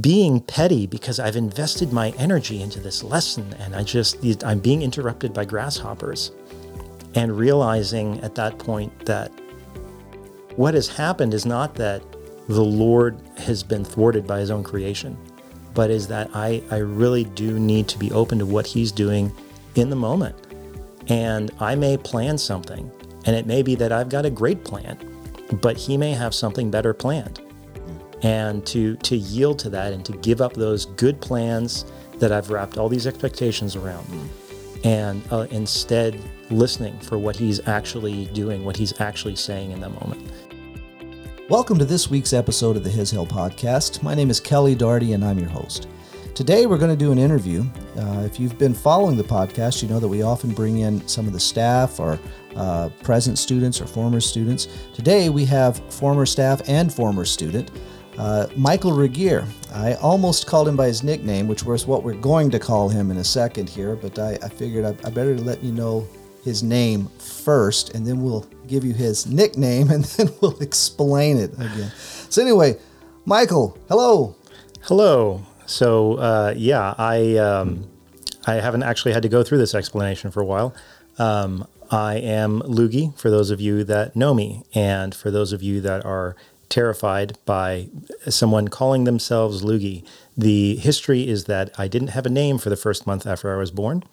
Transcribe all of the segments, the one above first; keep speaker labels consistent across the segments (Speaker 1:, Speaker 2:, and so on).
Speaker 1: being petty because I've invested my energy into this lesson and I just, I'm being interrupted by grasshoppers. And realizing at that point that what has happened is not that the Lord has been thwarted by his own creation, but is that I, I really do need to be open to what he's doing in the moment. And I may plan something, and it may be that I've got a great plan, but he may have something better planned and to to yield to that and to give up those good plans that I've wrapped all these expectations around, and uh, instead listening for what he's actually doing, what he's actually saying in that moment.
Speaker 2: Welcome to this week's episode of the His Hill Podcast. My name is Kelly Darty, and I'm your host. Today, we're going to do an interview. Uh, if you've been following the podcast, you know that we often bring in some of the staff or uh, present students or former students. Today, we have former staff and former student. Uh, Michael Regier. I almost called him by his nickname, which was what we're going to call him in a second here, but I, I figured I, I, better let you know his name first, and then we'll give you his nickname, and then we'll explain it again. So, anyway, Michael, hello.
Speaker 1: Hello. So, uh, yeah, I um, I haven't actually had to go through this explanation for a while. Um, I am Lugi, for those of you that know me, and for those of you that are terrified by someone calling themselves Lugi. The history is that I didn't have a name for the first month after I was born.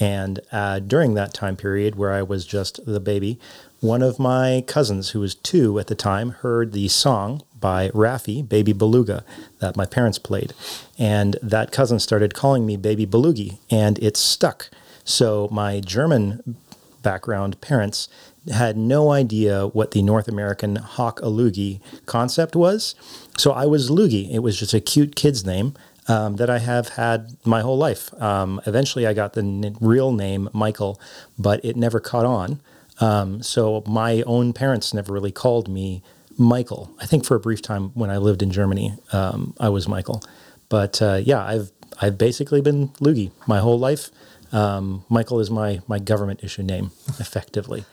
Speaker 1: And uh, during that time period where I was just the baby, one of my cousins, who was two at the time, heard the song by Raffi, Baby Beluga, that my parents played. And that cousin started calling me Baby Belugi, and it stuck. So my German background parents had no idea what the North American hawk a loogie concept was. So I was Lugi. It was just a cute kid's name um, that I have had my whole life. Um, eventually, I got the n- real name Michael, but it never caught on. Um, so my own parents never really called me Michael. I think for a brief time when I lived in Germany, um, I was Michael. But uh, yeah, I've I've basically been Lugi my whole life. Um, Michael is my my government issue name, effectively.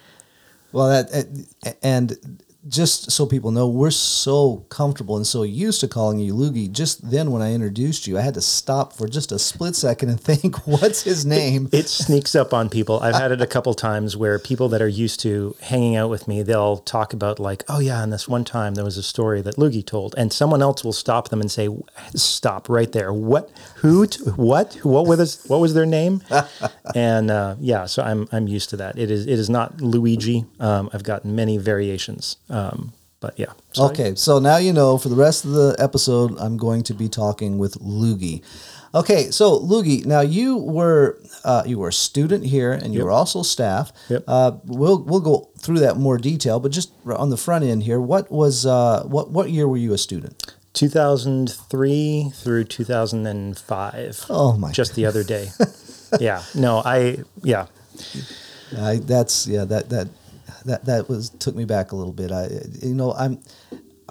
Speaker 2: Well, that and just so people know, we're so comfortable and so used to calling you Lugi. Just then, when I introduced you, I had to stop for just a split second and think, "What's his name?"
Speaker 1: It, it sneaks up on people. I've had it a couple times where people that are used to hanging out with me, they'll talk about like, "Oh yeah, and this one time there was a story that Lugi told," and someone else will stop them and say, "Stop right there! What? Who? What? What was? What was their name?" and uh, yeah, so I'm I'm used to that. It is it is not Luigi. Um, I've got many variations. Um, but yeah.
Speaker 2: Sorry. Okay, so now you know for the rest of the episode, I'm going to be talking with Lugi. Okay, so Lugi, now you were uh, you were a student here, and you yep. were also staff.
Speaker 1: Yep.
Speaker 2: Uh, we'll we'll go through that more detail, but just on the front end here, what was uh, what what year were you a student?
Speaker 1: 2003 through 2005.
Speaker 2: Oh my!
Speaker 1: Just the other day. yeah. No, I yeah.
Speaker 2: I, that's yeah that that that that was took me back a little bit. I you know I'm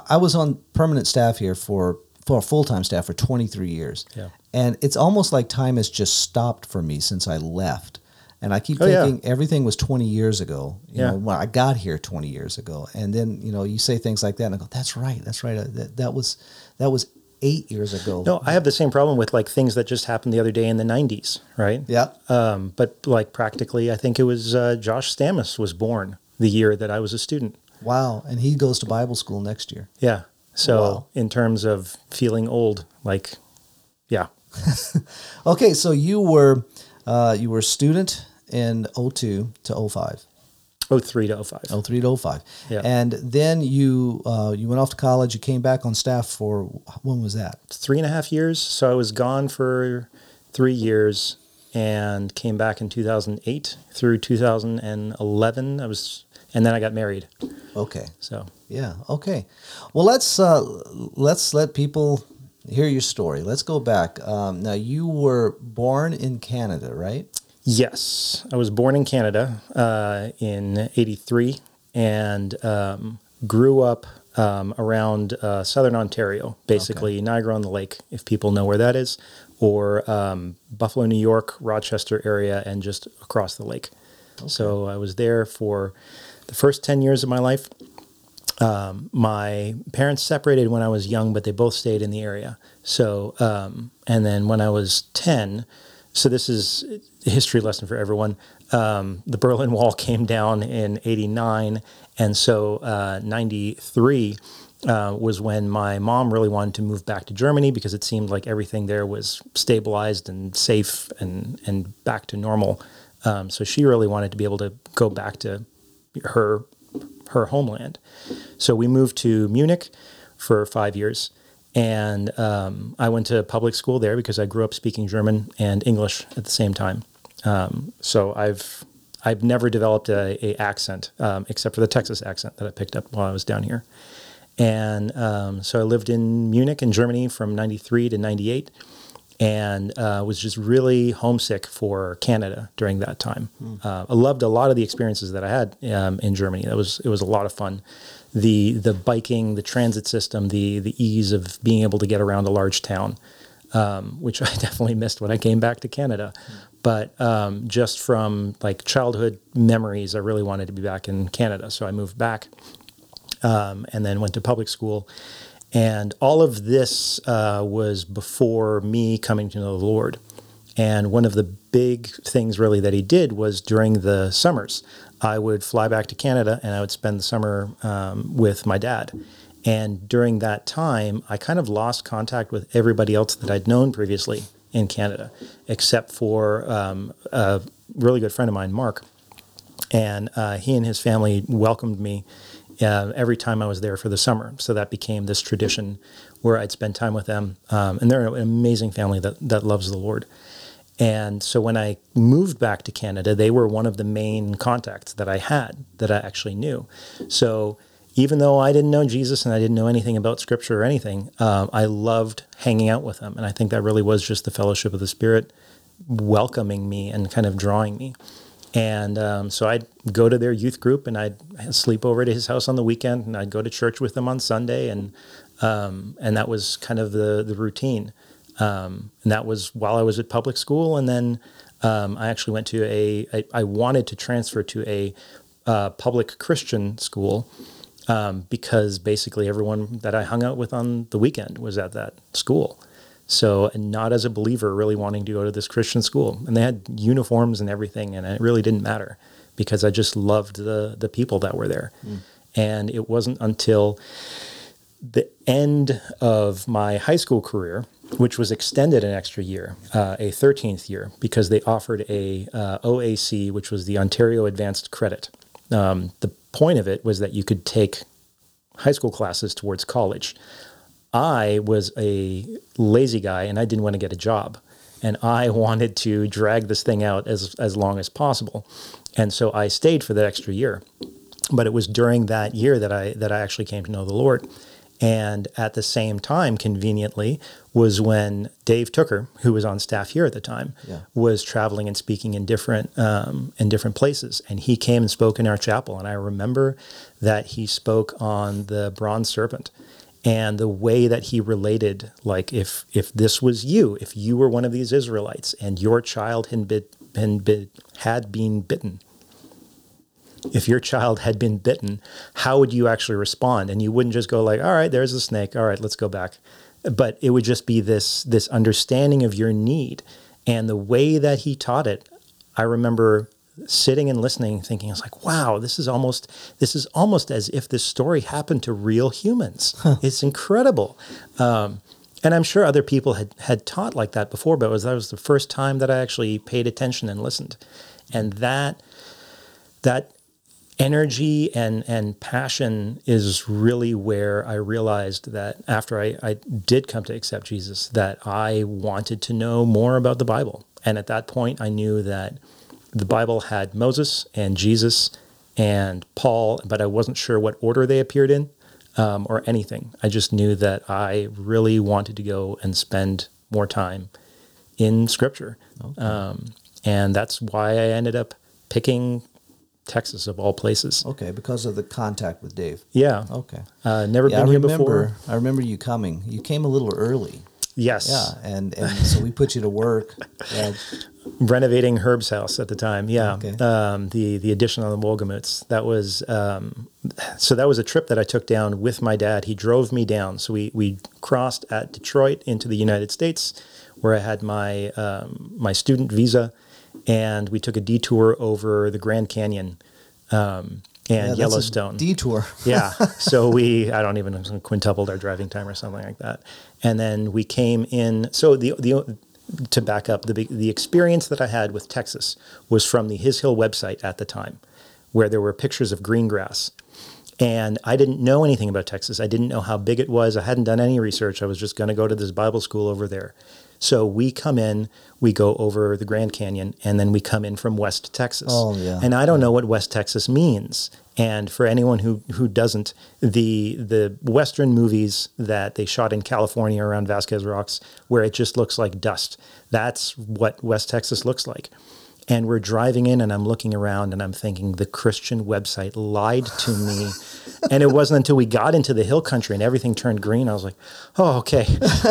Speaker 2: I was on permanent staff here for for full time staff for 23 years.
Speaker 1: Yeah.
Speaker 2: And it's almost like time has just stopped for me since I left. And I keep oh, thinking yeah. everything was 20 years ago. You yeah. know, when I got here 20 years ago. And then, you know, you say things like that and I go, that's right. That's right. Uh, that, that was that was eight years ago.
Speaker 1: No, I have the same problem with like things that just happened the other day in the 90s, right?
Speaker 2: Yeah.
Speaker 1: Um, but like practically, I think it was uh, Josh Stamus was born the year that I was a student.
Speaker 2: Wow. And he goes to Bible school next year.
Speaker 1: Yeah. So, wow. in terms of feeling old, like, yeah.
Speaker 2: okay. So, you were, uh, you were a student in 02 to 05.
Speaker 1: 03 to 05.
Speaker 2: 03 to 05.
Speaker 1: Yeah.
Speaker 2: And then you uh, you went off to college. You came back on staff for when was that?
Speaker 1: Three and a half years. So I was gone for three years and came back in 2008 through 2011. I was, and then I got married.
Speaker 2: Okay.
Speaker 1: So
Speaker 2: yeah. Okay. Well, let's uh, let's let people hear your story. Let's go back. Um, now, you were born in Canada, right?
Speaker 1: Yes, I was born in Canada uh, in '83 and um, grew up um, around uh, southern Ontario, basically okay. Niagara on the Lake, if people know where that is or um, Buffalo, New York, Rochester area, and just across the lake. Okay. So I was there for the first 10 years of my life. um, my parents separated when I was young, but they both stayed in the area. So, um, and then when I was 10, so this is a history lesson for everyone. Um, the Berlin Wall came down in 89. And so, uh, 93 uh, was when my mom really wanted to move back to Germany because it seemed like everything there was stabilized and safe and, and back to normal. Um, so she really wanted to be able to go back to her her homeland. So we moved to Munich for five years, and um, I went to public school there because I grew up speaking German and English at the same time. Um, so I've I've never developed a, a accent um, except for the Texas accent that I picked up while I was down here. And um, so I lived in Munich in Germany from 93 to 98 and uh, was just really homesick for Canada during that time. Mm. Uh, I loved a lot of the experiences that I had um, in Germany. It was, it was a lot of fun. The, the biking, the transit system, the, the ease of being able to get around a large town, um, which I definitely missed when I came back to Canada. Mm. But um, just from like childhood memories, I really wanted to be back in Canada. So I moved back um, and then went to public school. And all of this uh, was before me coming to know the Lord. And one of the big things, really, that he did was during the summers, I would fly back to Canada and I would spend the summer um, with my dad. And during that time, I kind of lost contact with everybody else that I'd known previously in Canada, except for um, a really good friend of mine, Mark. And uh, he and his family welcomed me uh, every time I was there for the summer. So that became this tradition where I'd spend time with them. Um, and they're an amazing family that, that loves the Lord. And so when I moved back to Canada, they were one of the main contacts that I had that I actually knew. So even though I didn't know Jesus and I didn't know anything about scripture or anything, um, I loved hanging out with them. And I think that really was just the fellowship of the Spirit welcoming me and kind of drawing me. And um, so I'd go to their youth group and I'd sleep over to his house on the weekend and I'd go to church with them on Sunday. And, um, and that was kind of the, the routine. Um, and that was while I was at public school. And then um, I actually went to a. I, I wanted to transfer to a uh, public Christian school um, because basically everyone that I hung out with on the weekend was at that school. So, and not as a believer, really wanting to go to this Christian school, and they had uniforms and everything, and it really didn't matter because I just loved the the people that were there. Mm. And it wasn't until the end of my high school career, which was extended an extra year, uh, a 13th year, because they offered a uh, OAC, which was the Ontario Advanced Credit. Um, the point of it was that you could take high school classes towards college. I was a lazy guy and I didn't want to get a job. And I wanted to drag this thing out as, as long as possible. And so I stayed for the extra year. But it was during that year that I that I actually came to know the Lord. And at the same time, conveniently, was when Dave Tooker, who was on staff here at the time, yeah. was traveling and speaking in different um, in different places. And he came and spoke in our chapel. And I remember that he spoke on the bronze serpent and the way that he related like if if this was you if you were one of these israelites and your child had been, been, been, had been bitten if your child had been bitten how would you actually respond? And you wouldn't just go like all right there's a snake. All right let's go back. But it would just be this this understanding of your need and the way that he taught it. I remember sitting and listening, thinking, I was like, wow, this is almost this is almost as if this story happened to real humans. Huh. It's incredible." Um, and I'm sure other people had had taught like that before, but it was that was the first time that I actually paid attention and listened, and that that energy and and passion is really where I realized that after I, I did come to accept Jesus, that I wanted to know more about the Bible, and at that point, I knew that the Bible had Moses and Jesus and Paul, but I wasn't sure what order they appeared in um, or anything. I just knew that I really wanted to go and spend more time in Scripture. Okay. Um, and that's why I ended up picking Texas of all places.
Speaker 2: Okay, because of the contact with Dave.
Speaker 1: Yeah.
Speaker 2: Okay.
Speaker 1: Uh, never yeah, been I here
Speaker 2: remember,
Speaker 1: before.
Speaker 2: I remember you coming. You came a little early.
Speaker 1: Yes.
Speaker 2: Yeah, and and so we put you to work.
Speaker 1: Renovating Herb's house at the time. Yeah,
Speaker 2: Okay.
Speaker 1: um, the the addition on the Wolgamuts. That was um, so. That was a trip that I took down with my dad. He drove me down. So we we crossed at Detroit into the United States, where I had my um, my student visa, and we took a detour over the Grand Canyon um,
Speaker 2: yeah,
Speaker 1: and
Speaker 2: a
Speaker 1: Yellowstone.
Speaker 2: detour.
Speaker 1: yeah. So we, I don't even quintupled our driving time or something like that. And then we came in. So the, the, to back up, the, the experience that I had with Texas was from the His Hill website at the time, where there were pictures of green grass. And I didn't know anything about Texas. I didn't know how big it was. I hadn't done any research. I was just going to go to this Bible school over there. So we come in, we go over the Grand Canyon, and then we come in from West Texas.
Speaker 2: Oh, yeah.
Speaker 1: And I don't know what West Texas means. And for anyone who, who doesn't, the the Western movies that they shot in California around Vasquez Rocks, where it just looks like dust, that's what West Texas looks like. And we're driving in, and I'm looking around, and I'm thinking the Christian website lied to me. and it wasn't until we got into the hill country and everything turned green, I was like, "Oh, okay,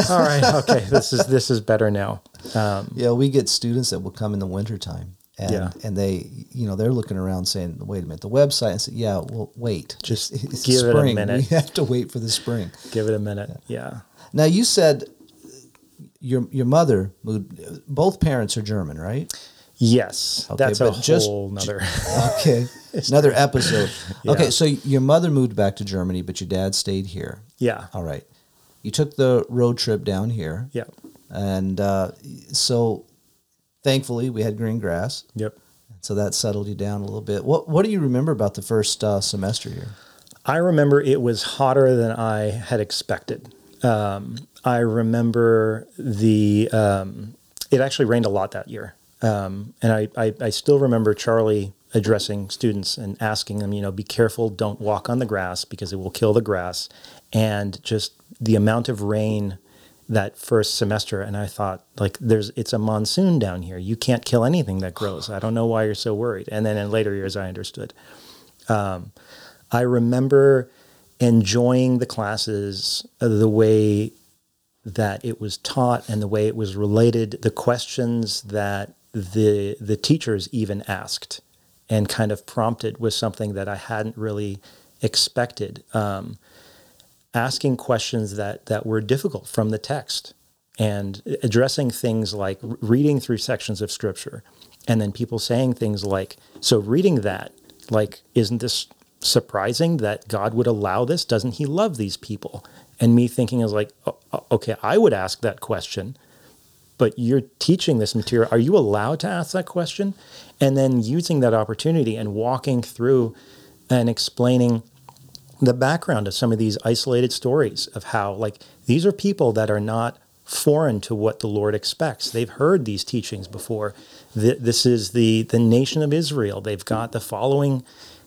Speaker 1: all right, okay, this is this is better now." Um,
Speaker 2: Yeah, we get students that will come in the wintertime. And,
Speaker 1: Yeah.
Speaker 2: and they, you know, they're looking around saying, "Wait a minute, the website." And say, "Yeah, well, wait,
Speaker 1: Just
Speaker 2: It's
Speaker 1: give it a minute.
Speaker 2: We have to wait for the spring."
Speaker 1: give it a minute, yeah.
Speaker 2: Now, you said your your mother moved. Both parents are German, right?
Speaker 1: Yes,
Speaker 2: Okay,
Speaker 1: that's a
Speaker 2: just-
Speaker 1: whole nother.
Speaker 2: Okay, another episode. Okay, so your mother moved back to Germany, but your dad stayed here.
Speaker 1: yeah,
Speaker 2: All right, you took the road trip down here,
Speaker 1: yeah,
Speaker 2: and uh, so thankfully we had green grass,
Speaker 1: yep.
Speaker 2: so that settled you down a little bit. What What do you remember about the first uh, semester here?
Speaker 1: I remember it was hotter than I had expected. Um, I remember the um, it actually rained a lot that year, um, and I, I I still remember Charlie addressing students and asking them, you know, be careful, don't walk on the grass because it will kill the grass, and just the amount of rain that first semester and I thought like there's it's a monsoon down here. You can't kill anything that grows. I don't know why you're so worried. And then in later years I understood. I remember enjoying the classes uh, the way that it was taught and the way it was related, the questions that the the teachers even asked and kind of prompted was something that I hadn't really expected. Um, asking questions that that were difficult from the text and addressing things like reading through sections of scripture and then people saying things like so reading that like isn't this surprising that god would allow this? Doesn't he love these people? And me thinking is like "O- o- okay i would ask that question but you're teaching this material. Are you allowed to ask that question? And then using that opportunity and walking through and explaining the background of some of these isolated stories of how like these are people that are not foreign to what the Lord expects. They've heard these teachings before. This is the the nation of Israel. They've got the following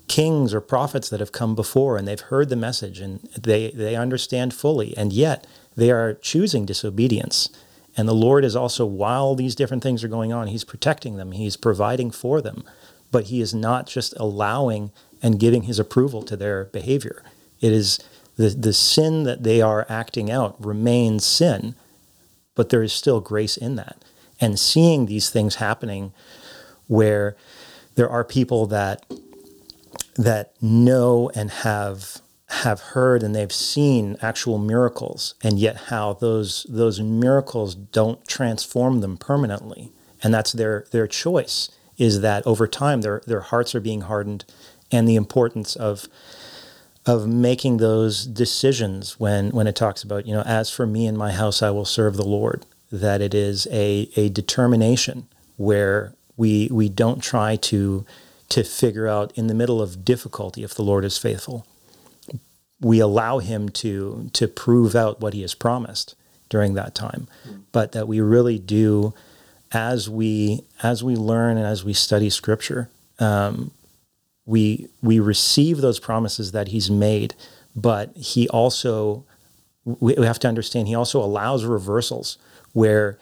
Speaker 1: kings or prophets that have come before and they've heard the message and they they understand fully and yet they are choosing disobedience. And the Lord is also while these different things are going on, he's protecting them. He's providing for them. But he is not just allowing and giving his approval to their behavior. It is the, the sin that they are acting out remains sin, but there is still grace in that. And seeing these things happening where there are people that that know and have have heard and they've seen actual miracles and yet how those those miracles don't transform them permanently and that's their their choice is that over time their their hearts are being hardened and the importance of of making those decisions when when it talks about you know as for me and my house I will serve the Lord that it is a a determination where we we don't try to to figure out in the middle of difficulty if the Lord is faithful. We allow him to to prove out what he has promised during that time but that we really do as we as we learn and as we study scripture um, we we receive those promises that he's made but he also we, have to understand he also allows reversals where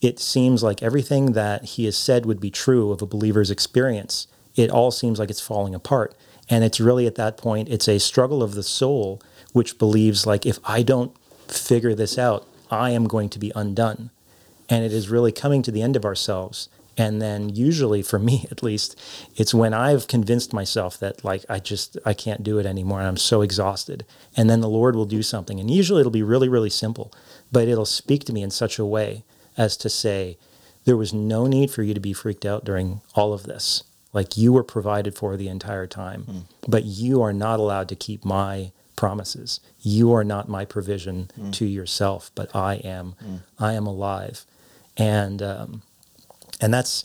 Speaker 1: it seems like everything that he has said would be true of a believer's experience it all seems like it's falling apart and it's really at that point it's a struggle of the soul which believes like if i don't figure this out I am going to be undone. And it is really coming to the end of ourselves. And then usually for me at least, it's when I've convinced myself that like I just I can't do it anymore and I'm so exhausted. And then the Lord will do something. And usually it'll be really, really simple, but it'll speak to me in such a way as to say, there was no need for you to be freaked out during all of this. Like you were provided for the entire time, mm. but you are not allowed to keep my promises. You are not my provision mm. to yourself, but I am. Mm. I am alive, and um, and that's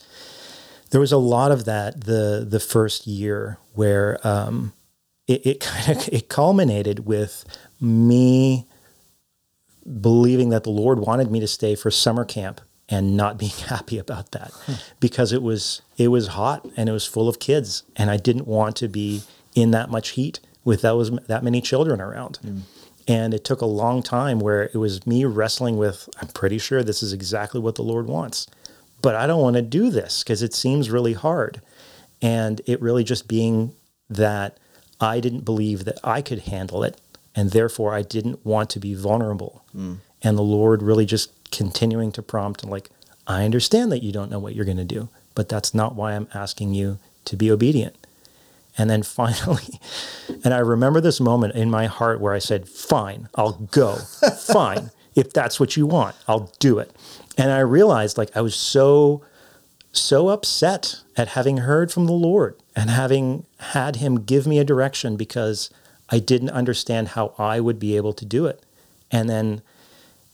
Speaker 1: there was a lot of that the the first year where um, it, it kind of it culminated with me believing that the Lord wanted me to stay for summer camp and not being happy about that hmm. because it was it was hot and it was full of kids and I didn't want to be in that much heat with those that many children around. Mm. And it took a long time where it was me wrestling with, I'm pretty sure this is exactly what the Lord wants, but I don't want to do this because it seems really hard. And it really just being that I didn't believe that I could handle it. And therefore, I didn't want to be vulnerable. Mm. And the Lord really just continuing to prompt and like, I understand that you don't know what you're going to do, but that's not why I'm asking you to be obedient. And then finally, and I remember this moment in my heart where I said, Fine, I'll go. Fine. If that's what you want, I'll do it. And I realized like I was so, so upset at having heard from the Lord and having had Him give me a direction because I didn't understand how I would be able to do it. And then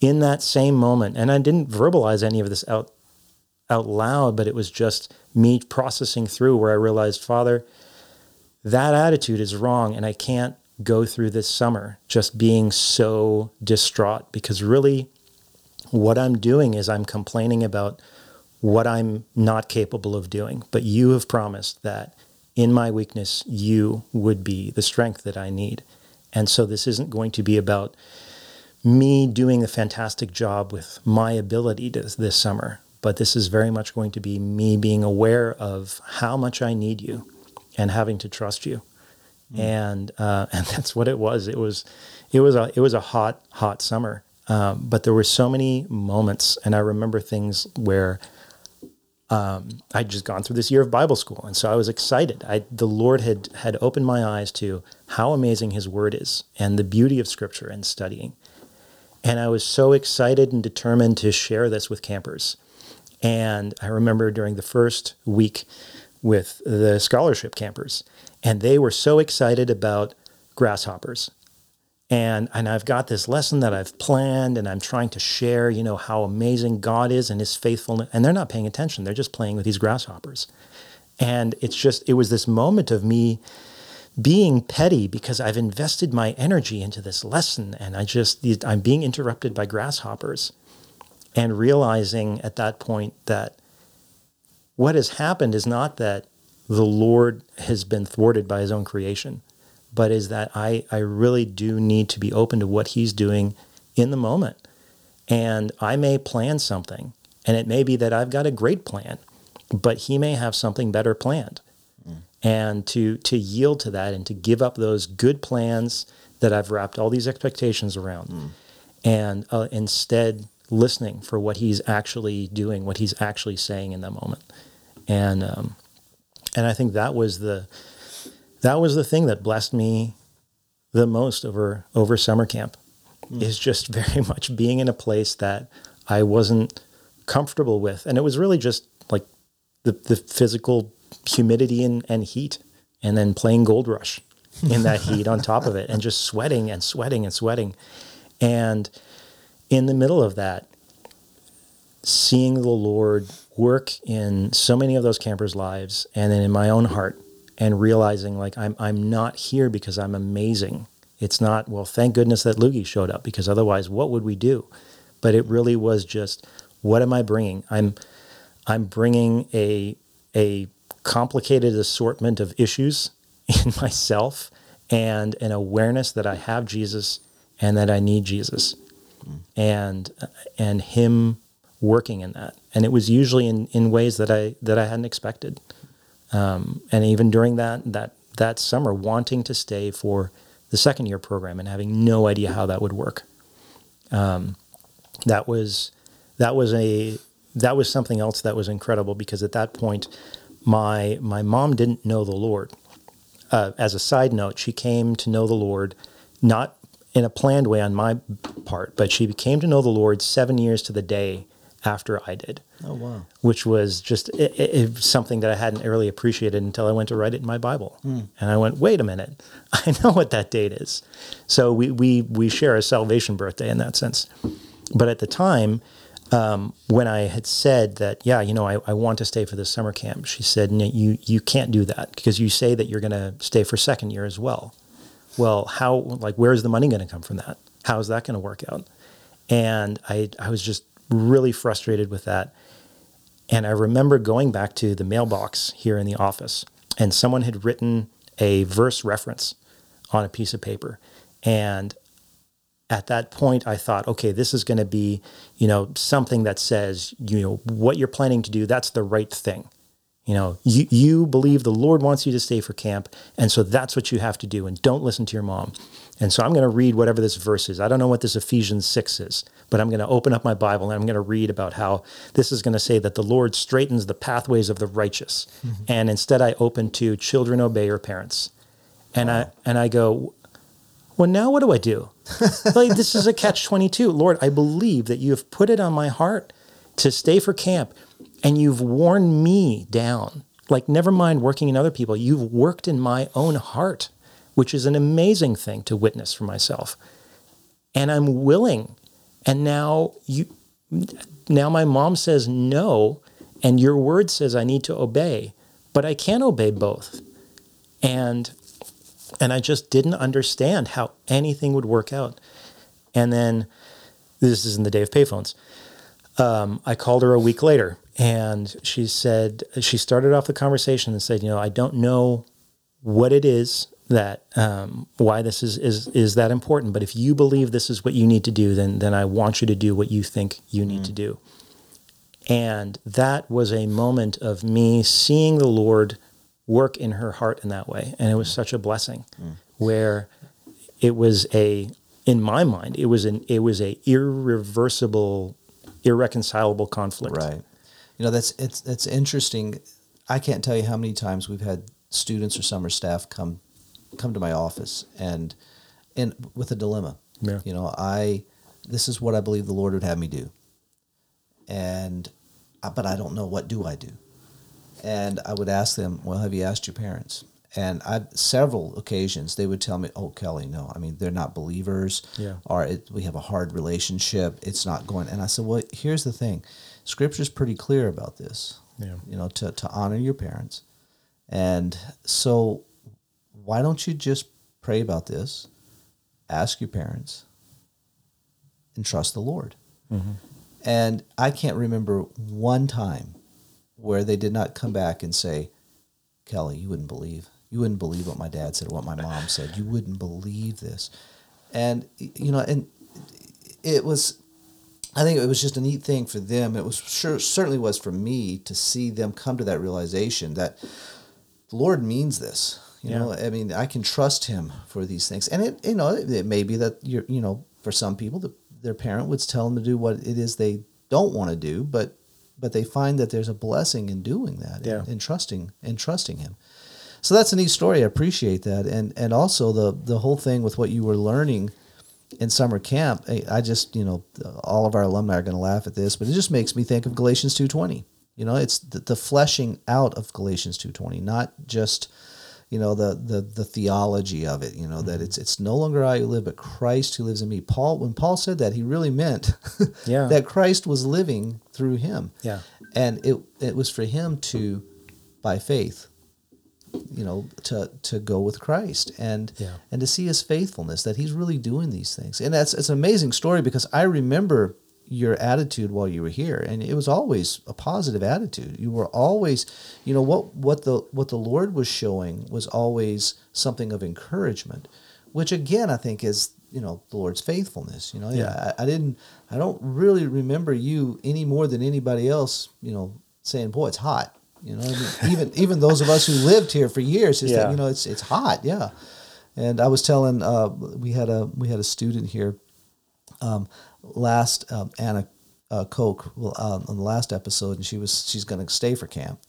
Speaker 1: in that same moment, and I didn't verbalize any of this out out loud, but it was just me processing through where I realized, Father, that attitude is wrong and I can't go through this summer just being so distraught because really what I'm doing is I'm complaining about what I'm not capable of doing. But you have promised that in my weakness, you would be the strength that I need. And so this isn't going to be about me doing a fantastic job with my ability to, this summer, but this is very much going to be me being aware of how much I need you and having to trust you. Mm. And uh, and that's what it was. It was it was a it was a hot hot summer, um, but there were so many moments, and I remember things where um, I'd just gone through this year of Bible school, and so I was excited. I, the Lord had had opened my eyes to how amazing His Word is and the beauty of Scripture and studying, and I was so excited and determined to share this with campers. And I remember during the first week with the scholarship campers, and they were so excited about grasshoppers. And, and I've got this lesson that I've planned, and I'm trying to share, you know, how amazing God is and His faithfulness. And they're not paying attention; they're just playing with these grasshoppers. And it's just, it was this moment of me being petty because I've invested my energy into this lesson, and I just, I'm being interrupted by grasshoppers, and realizing at that point that what has happened is not that the Lord has been thwarted by his own creation, but is that I, I really do need to be open to what he's doing in the moment. And I may plan something, and it may be that I've got a great plan, but he may have something better planned. Mm. And to to yield to that and to give up those good plans that I've wrapped all these expectations around, mm. and uh, instead listening for what he's actually doing, what he's actually saying in that moment and um, and I think that was the that was the thing that blessed me the most over over summer camp mm. is just very much being in a place that I wasn't comfortable with, and it was really just like the the physical humidity and, and heat, and then playing Gold Rush in that heat on top of it, and just sweating and sweating and sweating, and in the middle of that, seeing the Lord work in so many of those campers' lives and then in my own heart and realizing like I'm I'm not here because I'm amazing. It's not well, thank goodness that Lugi showed up because otherwise what would we do? But it really was just what am I bringing? I'm I'm bringing a a complicated assortment of issues in myself and an awareness that I have Jesus and that I need Jesus. Mm. And and him working in that, and it was usually in, in ways that I that I hadn't expected. Um, and even during that that that summer, wanting to stay for the second year program and having no idea how that would work. Um, that was that was a that was something else that was incredible because at that point my my mom didn't know the Lord. Uh, as a side note, she came to know the Lord not in a planned way on my part, but she came to know the Lord seven years to the day after I did.
Speaker 2: Oh wow!
Speaker 1: Which was just it, it, something that I hadn't really appreciated until I went to write it in my Bible,
Speaker 2: Hmm.
Speaker 1: and I went, "Wait a minute, I know what that date is." So we we we share a salvation birthday in that sense. But at the time, um, when I had said that, yeah, you know, I, I want to stay for this summer camp, she said, no, "You you can't do that because you say that you're going to stay for second year as well." Well, how like where's the money going to come from that? How is that going to work out? And I I was just really frustrated with that. And I remember going back to the mailbox here in the office, and someone had written a verse reference on a piece of paper. And at that point, I thought, okay, this is going to be, you know, something that says, you know, what you're planning to do, that's the right thing. You know, you, you believe the Lord wants you to stay for camp, and so that's what you have to do, and don't listen to your mom. And so I'm going to read whatever this verse is. I don't know what this Ephesians 6 is, but I'm going to open up my Bible and I'm going to read about how this is going to say that the Lord straightens the pathways of the righteous. Mm-hmm. And instead, I open to children obey your parents. And I and I go, well, now what do I do? like this is a catch 22. Lord, I believe that you have put it on my heart to stay for camp and you've worn me down. Like never mind working in other people, you've worked in my own heart, which is an amazing thing to witness for myself. And I'm willing. And now you now my mom says no and your word says I need to obey, but I can't obey both. And and I just didn't understand how anything would work out. And then this is in the day of payphones. Um, I called her a week later, and she said she started off the conversation and said, "You know, I don't know what it is that um, why this is is is that important, but if you believe this is what you need to do, then then I want you to do what you think you need to mm-hmm. do." And that was a moment of me seeing the Lord work in her heart in that way. And it was mm. such a blessing mm. where it was a, in my mind, it was an, it was a irreversible, irreconcilable conflict.
Speaker 2: Right. You know, that's it's it's interesting. I can't tell you how many times we've had students or summer staff come come to my office and and with a dilemma.
Speaker 1: Yeah.
Speaker 2: You know, I this is what I believe the Lord would have me do. And uh, but I don't know what do I do. And I would ask them, "Well, have you asked your parents?" And I've several occasions they would tell me, "Oh, Kelly, no. I mean, they're not believers.
Speaker 1: Yeah.
Speaker 2: Or it, we have a hard relationship. It's not going." And I said, "Well, here's the thing. Scripture's pretty clear about this.
Speaker 1: Yeah.
Speaker 2: You know, to to honor your parents. And so why don't you just pray about this? Ask your parents and trust the Lord." Mm-hmm. And I can't remember one time where they did not come back and say, Kelly, you wouldn't believe. You wouldn't believe what my dad said, what my mom said. You wouldn't believe this. And, you know, and it was, I think it was just a neat thing for them. It was sure, certainly was for me to see them come to that realization that the Lord means this. You know, I mean, I can trust Him for these things. And it, you know, it, it may be that you're, you know, for some people, the, their parent would tell them to do what it is they don't want to do, but but they find that there's a blessing in doing that
Speaker 1: Yeah.
Speaker 2: and, and trusting and trusting Him. So that's a neat story. I appreciate that, and and also the the whole thing with what you were learning in summer camp. I, I just you know all of our alumni are going to laugh at this, but it just makes me think of Galatians two twenty. You know, it's the, the fleshing out of Galatians two twenty, not just you know the the the theology of it. You know that mm-hmm. it's it's no longer I who live, but Christ who lives in me. Paul, when Paul said that, he really meant
Speaker 1: Yeah.
Speaker 2: that Christ was living through him.
Speaker 1: Yeah.
Speaker 2: and it it was for him to, by faith, you know, to to go with Christ and
Speaker 1: Yeah.
Speaker 2: and to see his faithfulness that he's really doing these things. And that's it's an amazing story because I remember your attitude while you were here and it was always a positive attitude. You were always, you know, what what the what the Lord was showing was always something of encouragement, which again I think is you know the Lord's faithfulness. You know, yeah, I, I didn't, I don't really remember you any more than anybody else. You know, saying, "Boy, it's hot." You know, I mean, even even those of us who lived here for years, is
Speaker 1: Yeah.
Speaker 2: that you know, it's it's hot, yeah. And I was telling, uh, we had a we had a student here um, last um, Anna uh, Koch well, um, on the last episode, and she was she's going to stay for camp,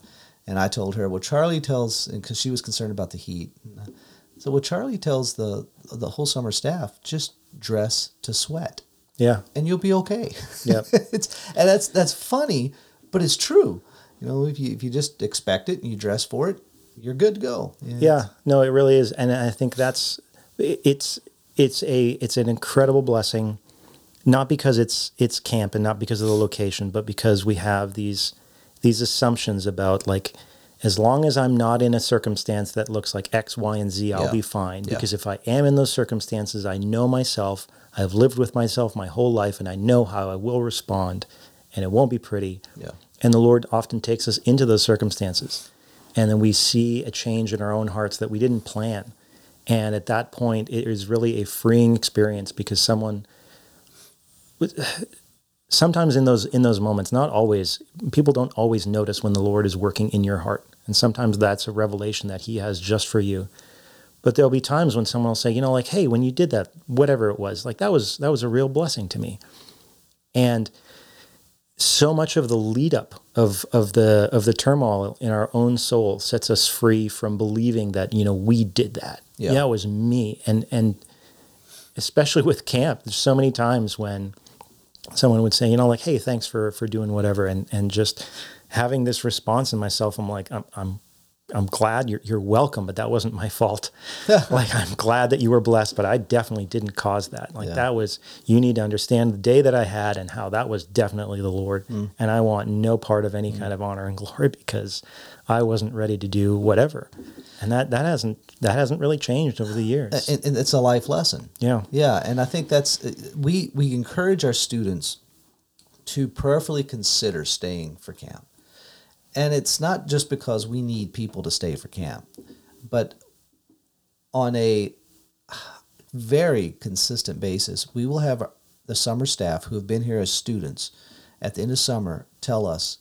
Speaker 2: and I told her, well, Charlie tells because she was concerned about the heat. So what Charlie tells the the whole summer staff just dress to sweat,
Speaker 1: Yeah.
Speaker 2: and you'll be okay.
Speaker 1: Yeah.
Speaker 2: it's and that's that's funny, but it's true. You know, if you if you just expect it and you dress for it, you're good to go.
Speaker 1: Yeah, no, it really is, and I think that's it's it's a it's an incredible blessing, not because it's it's camp and not because of the location, but because we have these these assumptions about like as long as I'm not in a circumstance that looks like X, Y, and Z, I'll
Speaker 2: Yeah.
Speaker 1: be fine.
Speaker 2: Yeah.
Speaker 1: Because if I am in those circumstances, I know myself. I've lived with myself my whole life, and I know how I will respond, and it won't be pretty.
Speaker 2: Yeah.
Speaker 1: And the Lord often takes us into those circumstances. And then we see a change in our own hearts that we didn't plan. And at that point, it is really a freeing experience because someone, sometimes in those in those moments, not always, people don't always notice when the Lord is working in your heart. And sometimes that's a revelation that He has just for you. But there'll be times when someone will say, you know, like, hey, when you did that, whatever it was, like that was that was a real blessing to me. And so much of the lead up of of the of the turmoil in our own soul sets us free from believing that you know we did that
Speaker 2: Yeah.
Speaker 1: yeah, it was me and and especially with camp there's so many times when someone would say you know like hey thanks for for doing whatever and and just having this response in myself i'm like i'm i'm I'm glad you're, you're welcome, but that wasn't my fault. like, I'm glad that you were blessed, but I definitely didn't cause that. Like,
Speaker 2: Yeah.
Speaker 1: that was, you need to understand the day that I had and how that was definitely the Lord.
Speaker 2: Mm.
Speaker 1: And I want no part of any kind of honor and glory because I wasn't ready to do whatever. And that, that hasn't, that hasn't really changed over the years.
Speaker 2: and, and it's a life lesson.
Speaker 1: yeah.
Speaker 2: Yeah, and I think that's uh, we we encourage our students to prayerfully consider staying for camp. And it's not just because we need people to stay for camp, but on a very consistent basis, we will have the summer staff who have been here as students at the end of summer tell us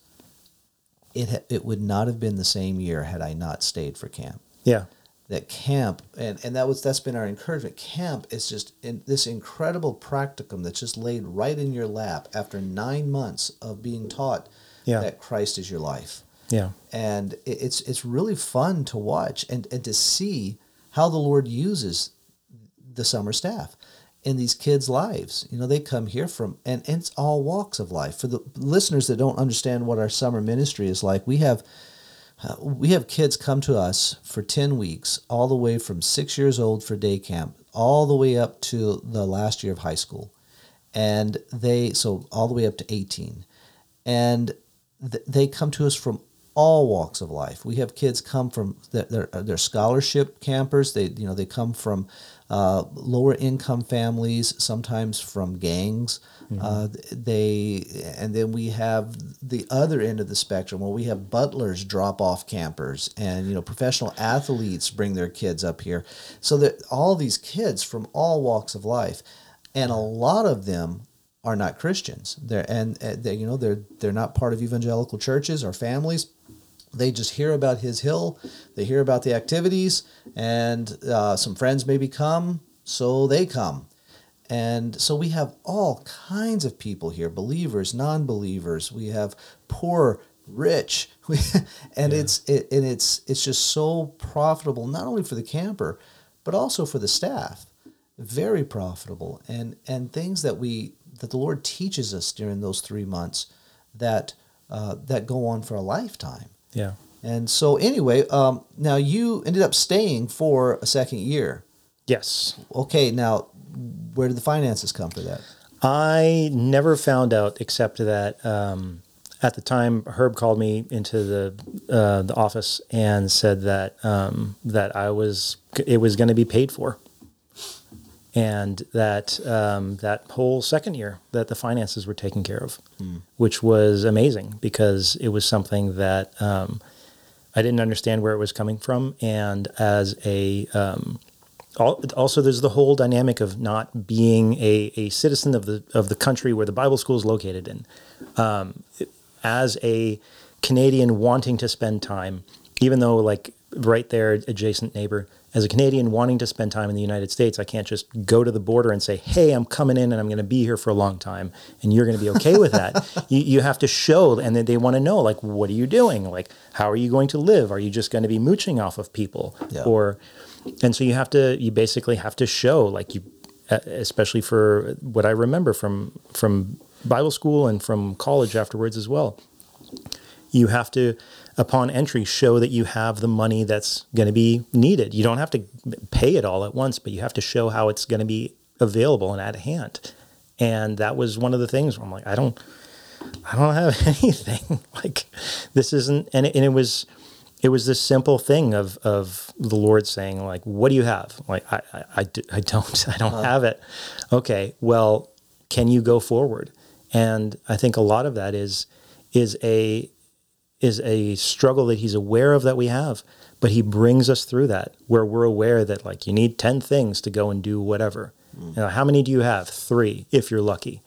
Speaker 2: it ha- it would not have been the same year had I not stayed for camp
Speaker 1: Yeah.
Speaker 2: that camp and, and that was that's been our encouragement camp is just in this incredible practicum that's just laid right in your lap after nine months of being taught
Speaker 1: Yeah.
Speaker 2: that christ is your life
Speaker 1: Yeah.
Speaker 2: and it- it's it's really fun to watch and, and to see how the lord uses the summer staff in these kids lives. You know they come here from and, it's all walks of life. For the listeners that don't understand what our summer ministry is like we have uh, we have kids come to us for 10 weeks all the way from six years old for day camp all the way up to the last year of high school. And they so all the way up to 18 and th- they come to us from all walks of life. We have kids come from they're, they're scholarship campers. They you know they come from uh, lower income families, sometimes from gangs. Uh, they and then we have the other end of the spectrum where we have butlers drop off campers and you know professional athletes bring their kids up here. So that all these kids from all walks of life, and a lot of them are not Christians. They're and uh, they, you know they're they're not part of evangelical churches or families. They just hear about his hill. They hear about the activities, and uh, some friends maybe come, so they come. And so we have all kinds of people here: believers, non-believers. We have poor, rich, and it's it, and it's it's just so profitable not only for the camper, but also for the staff very profitable and and things that we that the Lord teaches us during those three months that uh, that go on for a lifetime.
Speaker 1: Yeah.
Speaker 2: And so anyway, um, now you ended up staying for a second year.
Speaker 1: Yes.
Speaker 2: Okay, now where did the finances come for that?
Speaker 1: I never found out except that um, at the time Herb called me into the uh, the office and said that um, that I was it was going to be paid for, and that um, that whole second year that the finances were taken care of, which was amazing because it was something that um, I didn't understand where it was coming from, and as a um, al- also there's the whole dynamic of not being a, a citizen of the of the country where the Bible school is located in. Um, as a Canadian wanting to spend time, even though like right there, adjacent neighbor. As a Canadian wanting to spend time in the United States, I can't just go to the border and say, "Hey, I'm coming in and I'm going to be here for a long time," and you're going to be okay with that. you, you have to show, and then they want to know, like, what are you doing? Like, how are you going to live? Are you just going to be mooching off of people,
Speaker 2: Yeah.
Speaker 1: or? And so you have to, you basically have to show, like you, especially for what I remember from from Bible school and from college afterwards as well you have to upon entry show that you have the money that's going to be needed. You don't have to pay it all at once but you have to show how it's going to be available and at hand. And that was one of the things where i'm like i don't i don't have anything. Like this isn't and it, and it was it was this simple thing of of the lord saying like what do you have? Like i i, I, do, I don't i don't have it. Okay well can you go forward? And i think a lot of that is is a is a struggle that he's aware of that we have, but he brings us through that where we're aware that like you need 10 things to go and do whatever. Mm. You know, how many do you have? 3 if you're lucky.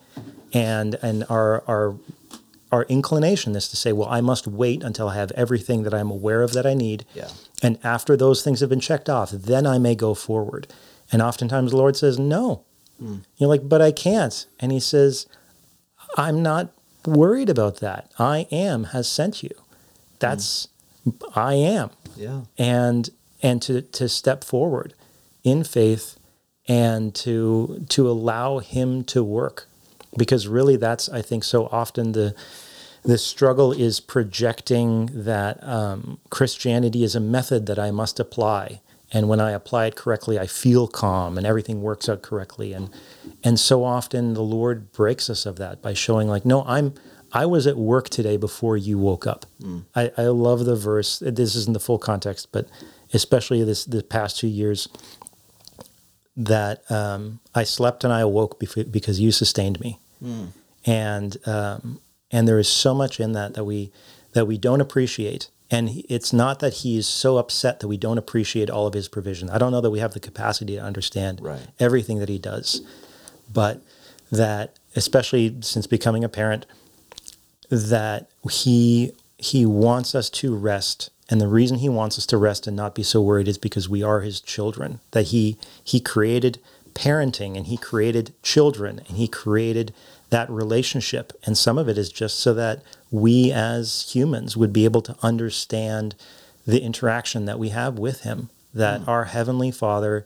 Speaker 1: And and our our our inclination is to say, well, I must wait until I have everything that I'm aware of that I need.
Speaker 2: Yeah.
Speaker 1: And after those things have been checked off, then I may go forward. And oftentimes the Lord says, no. Mm. You're like, but I can't. And he says, I'm not worried about that. I am has sent you. That's I am.
Speaker 2: Yeah.
Speaker 1: And and to to step forward in faith and to to allow him to work. Because really that's I think so often the the struggle is projecting that um, Christianity is a method that I must apply. And when I apply it correctly, I feel calm and everything works out correctly. And and so often the Lord breaks us of that by showing like, no, I'm I was at work today before you woke up. I, I love the verse. This isn't the full context, but especially this the past two years that um, I slept and I awoke because you sustained me, and um, and there is so much in that that we that we don't appreciate. And it's not that he is so upset that we don't appreciate all of his provision. I don't know that we have the capacity to understand
Speaker 2: Right.
Speaker 1: everything that he does, but that especially since becoming a parent, that he he wants us to rest and the reason he wants us to rest and not be so worried is because we are his children that he he created parenting and he created children and he created that relationship. And some of it is just so that we as humans would be able to understand the interaction that we have with him that our heavenly father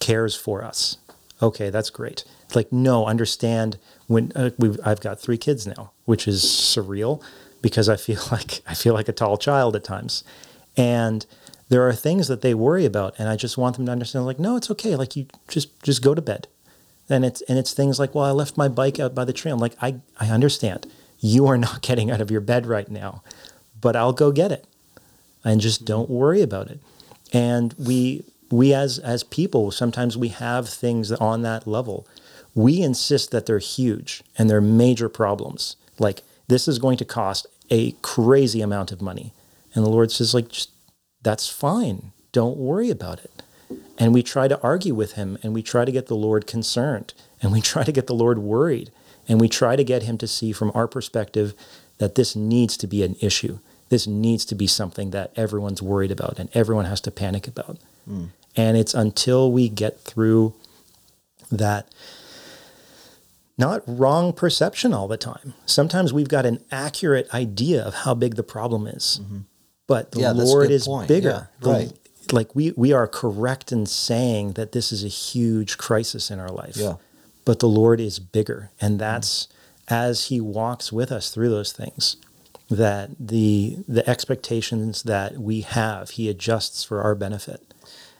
Speaker 1: cares for us. Okay that's great. It's like no understand when uh, we've, i've got three kids now which is surreal because i feel like i feel like a tall child at times. And there are things that they worry about and i just want them to understand like no it's okay. Like you just just go to bed and it's and it's things like well i left my bike out by the tree i'm like i i understand. You are not getting out of your bed right now but i'll go get it. And just mm-hmm. don't worry about it. And we we as as people sometimes we have things on that level. We insist that they're huge and they're major problems. Like this is going to cost a crazy amount of money. And the lord says like just that's fine. Don't worry about it and we try to argue with him and we try to get the lord concerned and we try to get the lord worried and we try to get him to see from our perspective that this needs to be an issue this needs to be something that everyone's worried about and everyone has to panic about and it's until we get through that not wrong perception all the time. Sometimes we've got an accurate idea of how big the problem is, but the
Speaker 2: Yeah,
Speaker 1: Lord is
Speaker 2: point.
Speaker 1: bigger.
Speaker 2: Yeah,
Speaker 1: The-
Speaker 2: right.
Speaker 1: Like we we are correct in saying that this is a huge crisis in our life.
Speaker 2: Yeah.
Speaker 1: But the Lord is bigger, and that's as He walks with us through those things. That the the expectations that we have, He adjusts for our benefit.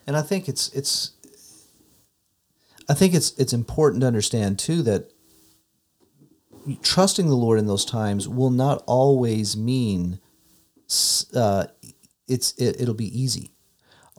Speaker 2: And I think it's it's I think it's it's important to understand too that trusting the Lord in those times will not always mean uh, it's it, it'll be easy,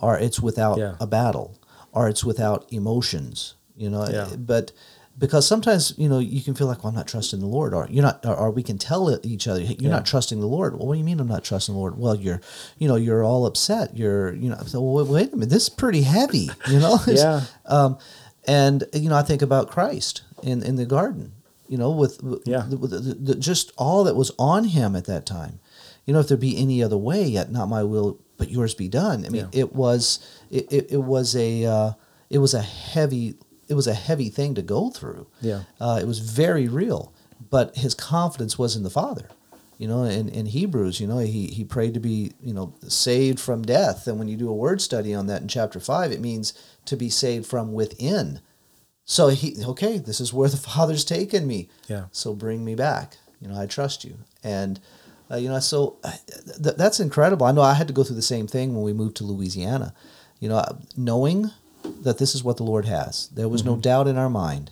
Speaker 2: or it's without
Speaker 1: Yeah.
Speaker 2: a battle, or it's without emotions. You know,
Speaker 1: Yeah.
Speaker 2: but because sometimes you know you can feel like well I'm not trusting the Lord, or you're not, or, or we can tell each other "Hey, you're not trusting the Lord. Well, what do you mean I'm not trusting the Lord? Well, you're you know you're all upset. You're you know so well, wait a minute, this is pretty heavy. You know,
Speaker 1: Yeah.
Speaker 2: um, and you know, I think about Christ in in the garden. You know, with, with,
Speaker 1: Yeah.
Speaker 2: the, with the, the, just all that was on him at that time. You know, if there be any other way, yet not my will, but yours be done. I mean,
Speaker 1: Yeah.
Speaker 2: it was it, it, it was a uh, it was a heavy it was a heavy thing to go through.
Speaker 1: Yeah.
Speaker 2: Uh, it was very real, but his confidence was in the Father. You know, in, in Hebrews, you know, he, he prayed to be, you know, saved from death. And when you do a word study on that in chapter five, it means to be saved from within. So he, okay, this is where the Father's taken me.
Speaker 1: Yeah.
Speaker 2: So bring me back. You know, I trust you. And, uh, you know, so uh, th- that's incredible. I know I had to go through the same thing when we moved to Louisiana. You know, knowing that this is what the Lord has, there was no doubt in our mind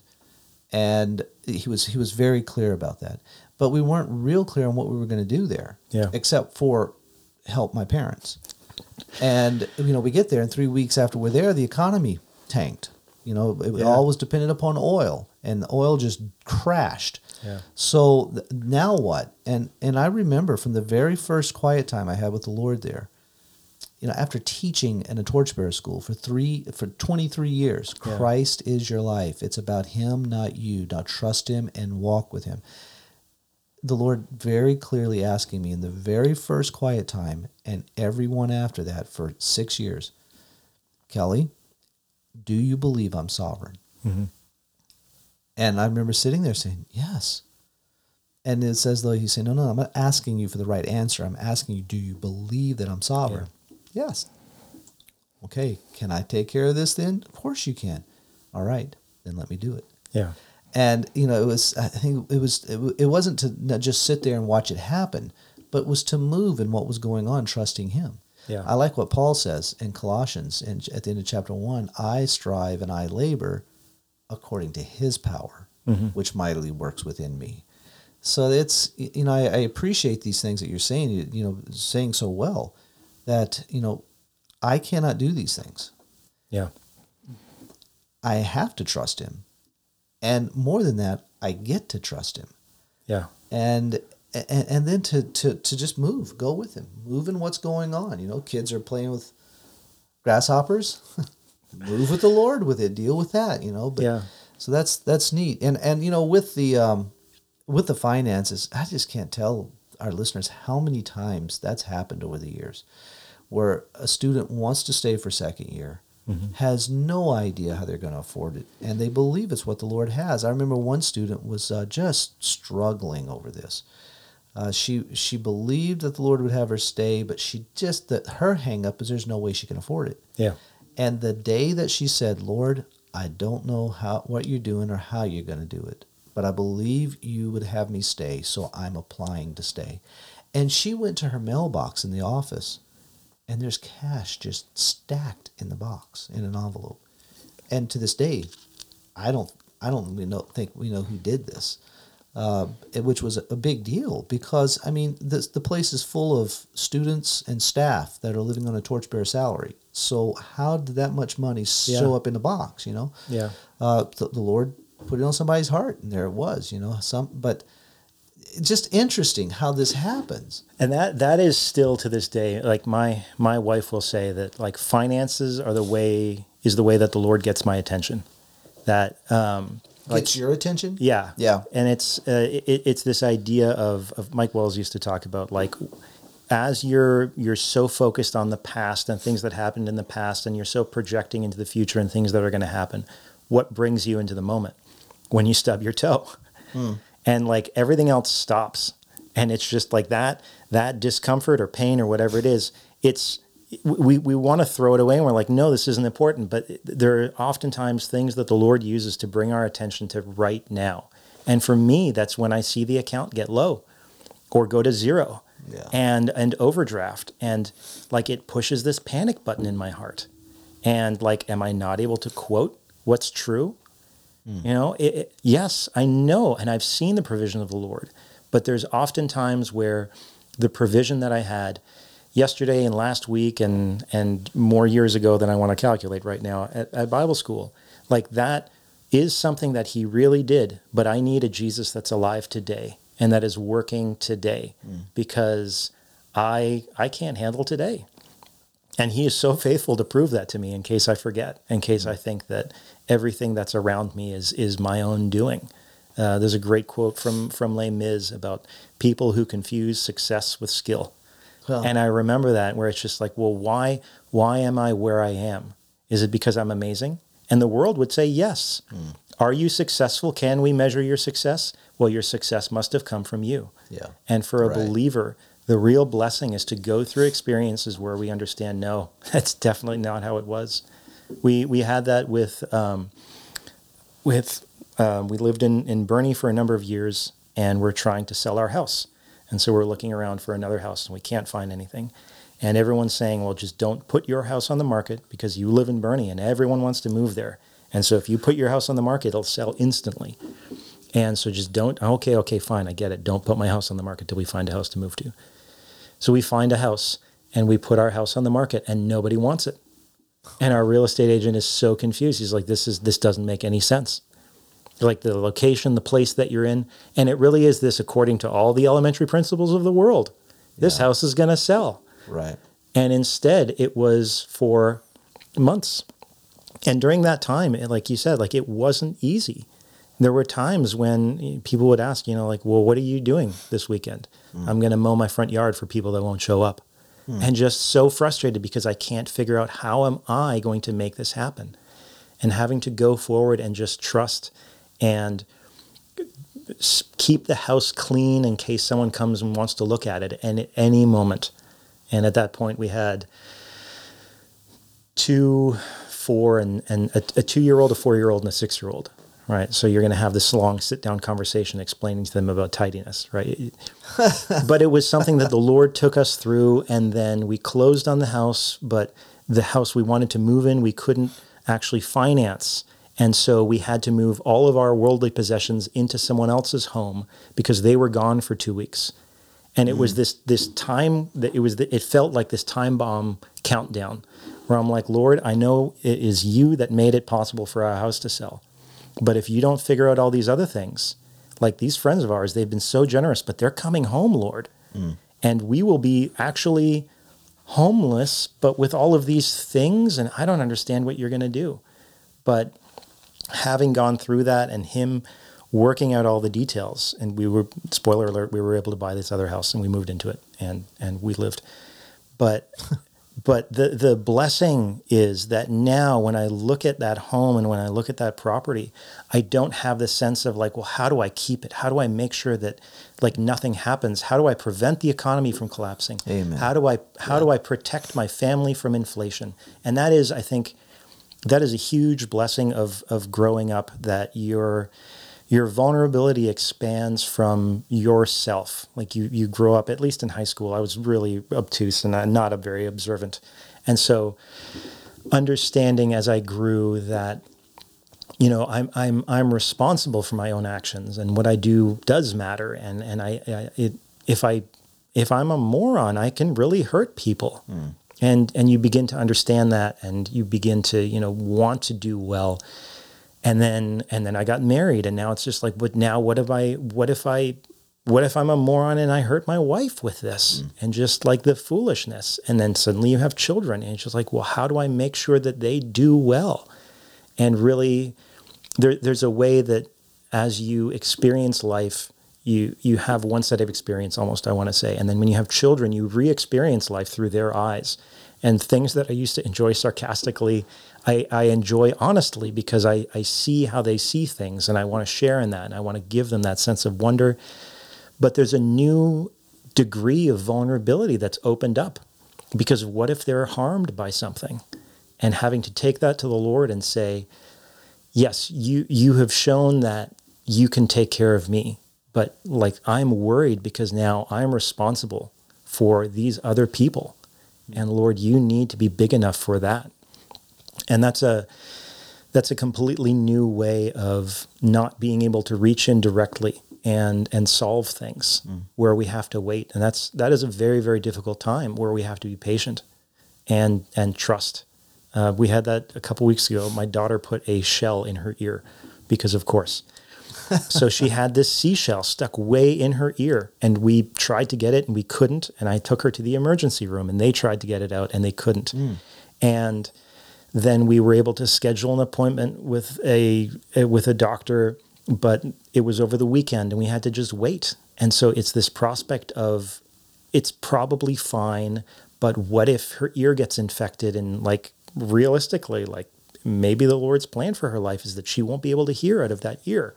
Speaker 2: and he was he was very clear about that. But we weren't real clear on what we were going to do there,
Speaker 1: Yeah.
Speaker 2: except for help my parents. And you know, we get there, and three weeks after we're there, the economy tanked. You know, it
Speaker 1: Yeah.
Speaker 2: all was dependent upon oil, and the oil just crashed.
Speaker 1: Yeah.
Speaker 2: So th- now what? And and I remember from the very first quiet time I had with the Lord there, you know, after teaching in a torchbearer school for three for twenty three years,
Speaker 1: Yeah.
Speaker 2: Christ is your life. It's about Him, not you. Now trust Him and walk with Him. The Lord very clearly asking me in the very first quiet time, and everyone after that for six years, Kelly, do you believe I'm sovereign?
Speaker 1: Mhm.
Speaker 2: And I remember sitting there saying, Yes. And it says, though he's saying, No, no, I'm not asking you for the right answer. I'm asking you, Do you believe that I'm sovereign? Yes. Okay, can I take care of this then? Of course you can. All right, then let me do it.
Speaker 1: Yeah.
Speaker 2: And you know, it was I think it was it, it wasn't to just sit there and watch it happen, but was to move in what was going on, trusting Him.
Speaker 1: Yeah.
Speaker 2: I like what Paul says in Colossians, and at the end of chapter one, I strive and I labor according to His power, mm-hmm. which mightily works within me. So it's you know I, I appreciate these things that you're saying, you, you know, saying so well that you know I cannot do these things.
Speaker 1: Yeah.
Speaker 2: I have to trust Him, and more than that, I get to trust Him.
Speaker 1: Yeah.
Speaker 2: and and, and then to, to to just move go with him move in what's going on. You know kids are playing with grasshoppers move with the lord with it deal with that you know but
Speaker 1: Yeah.
Speaker 2: so that's that's neat. And and you know with the um with the finances i just can't tell our listeners how many times that's happened over the years where a student wants to stay for second year has no idea how they're going to afford it and they believe it's what the lord has. I remember one student was uh, just struggling over this uh, she she believed that the lord would have her stay but she just that her hang up is there's no way she can afford it
Speaker 1: Yeah.
Speaker 2: and the day that she said, Lord, I don't know how what you're doing or how you're going to do it, but I believe you would have me stay, so I'm applying to stay. And she went to her mailbox in the office, and there's cash just stacked in the box in an envelope. And to this day, I don't I don't really know, think we know who did this. Uh, which was a big deal because I mean the the place is full of students and staff that are living on a torchbearer salary. So how did that much money show
Speaker 1: Yeah.
Speaker 2: up in the box? You know,
Speaker 1: Yeah.
Speaker 2: uh, the, the Lord put it on somebody's heart, and there it was. You know, some but just interesting how this happens.
Speaker 1: And that that is still to this day like my my wife will say that like finances are the way is the way that the Lord gets my attention. That um like
Speaker 2: Gets your attention.
Speaker 1: yeah.
Speaker 2: Yeah.
Speaker 1: And it's uh, it, it's this idea of of Mike Wells used to talk about like as you're you're so focused on the past and things that happened in the past and you're so projecting into the future and things that are going to happen, what brings you into the moment? When you stub your toe. And like everything else stops and it's just like that that discomfort or pain or whatever it is, it's we, we want to throw it away and we're like, no, this isn't important. But there are oftentimes things that the Lord uses to bring our attention to right now. And for me, that's when I see the account get low or go to zero
Speaker 2: Yeah.
Speaker 1: and and overdraft. And like it pushes this panic button in my heart. And like, am I not able to quote what's true? Hmm. You know, it, it- yes, I know, and I've seen the provision of the Lord, but there's often times where the provision that I had yesterday and last week and and more years ago than I want to calculate right now at, at Bible school, like that is something that He really did. But I need a Jesus that's alive today and that is working today because I I can't handle today. And he is so faithful to prove that to me in case I forget, in case I think that everything that's around me is is my own doing. Uh, there's a great quote from from Les Mis about people who confuse success with skill.
Speaker 2: Well-
Speaker 1: and I remember that where it's just like, well, why why am I where I am? Is it because I'm amazing? And the world would say yes. Are you successful? Can we measure your success? Well, your success must have come from you.
Speaker 2: Yeah.
Speaker 1: And for a
Speaker 2: Right.
Speaker 1: believer, the real blessing is to go through experiences where we understand, no, that's definitely not how it was. We we had that with um, with um, we lived in in Boerne for a number of years, and we're trying to sell our house, and so we're looking around for another house, and we can't find anything. And everyone's saying, well, just don't put your house on the market because you live in Boerne, and everyone wants to move there. And so if you put your house on the market, it'll sell instantly. And so just don't, okay, okay, fine, I get it. Don't put my house on the market till we find a house to move to. So we find a house and we put our house on the market and nobody wants it. And our real estate agent is so confused. He's like, this is, this doesn't make any sense. Like the location, the place that you're in. And it really is this according to all the elementary principles of the world. This
Speaker 2: Yeah.
Speaker 1: house is going to sell.
Speaker 2: Right.
Speaker 1: And instead, it was for months. And during that time, it- like you said, like it wasn't easy. There were times when people would ask, you know, like, well, what are you doing this weekend? Hmm. I'm going to mow my front yard for people that won't show up. Hmm. And just so frustrated because I can't figure out how am I going to make this happen? And having to go forward and just trust and keep the house clean in case someone comes and wants to look at it and at any moment. And at that point, we had two, four, and, and a, a two year old, a four year old, and a six year old. Right. So you're going to have this long sit down conversation explaining to them about tidiness. Right. but it was something that the Lord took us through. And then we closed on the house, but the house we wanted to move in, we couldn't actually finance. And so we had to move all of our worldly possessions into someone else's home because they were gone for two weeks. And it was mm. this this time that it was the, it felt like this time bomb countdown where I'm like, Lord, I know it is you that made it possible for our house to sell. But if you don't figure out all these other things, like these friends of ours, they've been so generous, but they're coming home, Lord. Mm. And we will be actually homeless, but with all of these things, and I don't understand what you're going to do. But having gone through that and him working out all the details, and we were, spoiler alert, we were able to buy this other house and we moved into it and, and we lived. But but the the blessing is that now when I look at that home and when I look at that property, I don't have the sense of like, well, how do I keep it? How do I make sure that like nothing happens? How do I prevent the economy from collapsing?
Speaker 2: Amen.
Speaker 1: How do I how do I protect my family from inflation? And that is, I think, that is a huge blessing of of growing up that your your vulnerability expands from yourself. Like you you grow up at least in high school. I was really obtuse and not- a very observant, and so understanding as I grew that you know I'm I'm I'm responsible for my own actions and what I do does matter and and I, I it if I if I'm a moron I can really hurt people hmm. And and you begin to understand that and you begin to you know want to do well. And then and then I got married and now it's just like but now what if I what if I what if I'm a moron and I hurt my wife with this? Mm. And just like the foolishness. And then suddenly you have children and it's just like well how do I make sure that they do well? And really there, there's a way that as you experience life you you have one set of experience almost i want to say. And then when you have children you re-experience life through their eyes. And things that i used to enjoy sarcastically i, I enjoy honestly because I, I see how they see things and i want to share in that and i want to give them that sense of wonder. But there's a new degree of vulnerability that's opened up because what if they're harmed by something? And having to take that to the lord and say yes, you you have shown that you can take care of me, but like I'm worried because now I'm responsible for these other people. And Lord, you need to be big enough for that. And that's a that's a completely new way of not being able to reach in directly and and solve things where we have to wait. And that's that is a very very difficult time where we have to be patient and and trust. Uh, we had that a couple weeks ago. My daughter put a shell in her ear because, of course. So she had this seashell stuck way in her ear, and we tried to get it and we couldn't. And I took her to the emergency room, and they tried to get it out and they couldn't. Hmm. And then we were able to schedule an appointment with a, a with a doctor, but it was over the weekend, and we had to just wait. And so it's this prospect of it's probably fine, but what if her ear gets infected and like realistically, like maybe the Lord's plan for her life is that she won't be able to hear out of that ear.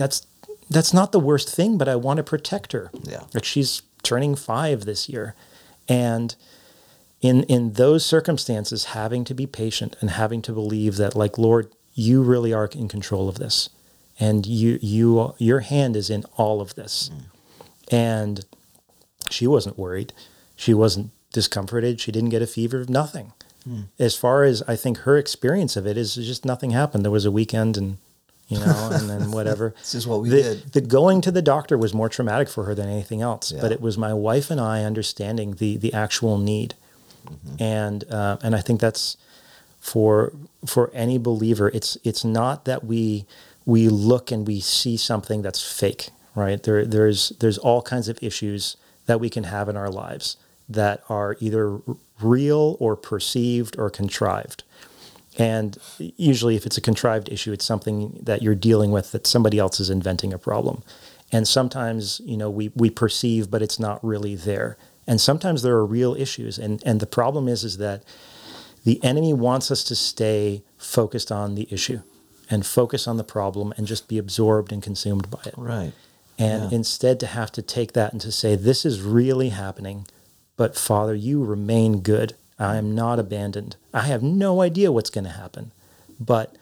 Speaker 1: That's that's not the worst thing, but I want to protect her.
Speaker 2: Yeah.
Speaker 1: Like she's turning five this year. And in in those circumstances, having to be patient and having to believe that, like, Lord, you really are in control of this. And you you your hand is in all of this. Mm. And she wasn't worried. She wasn't discomforted. She didn't get a fever, of nothing. Mm. As far as I think her experience of it is just nothing happened. There was a weekend and you know, and then whatever.
Speaker 2: This is what we
Speaker 1: the,
Speaker 2: did.
Speaker 1: The going to the doctor was more traumatic for her than anything else.
Speaker 2: Yeah.
Speaker 1: But it was my wife and I understanding the the actual need, and uh, and I think that's for for any believer. It's it's not that we we look and we see something that's fake, right? There there's there's all kinds of issues that we can have in our lives that are either real or perceived or contrived. And usually, if it's a contrived issue, it's something that you're dealing with that somebody else is inventing a problem. And sometimes, you know, we, we perceive, but it's not really there. And sometimes there are real issues. And, and the problem is, is that the enemy wants us to stay focused on the issue and focus on the problem and just be absorbed and consumed by it.
Speaker 2: Right.
Speaker 1: And
Speaker 2: Yeah.
Speaker 1: instead to have to take that and to say, this is really happening, but Father, you remain good. I am not abandoned. I have no idea what's going to happen, but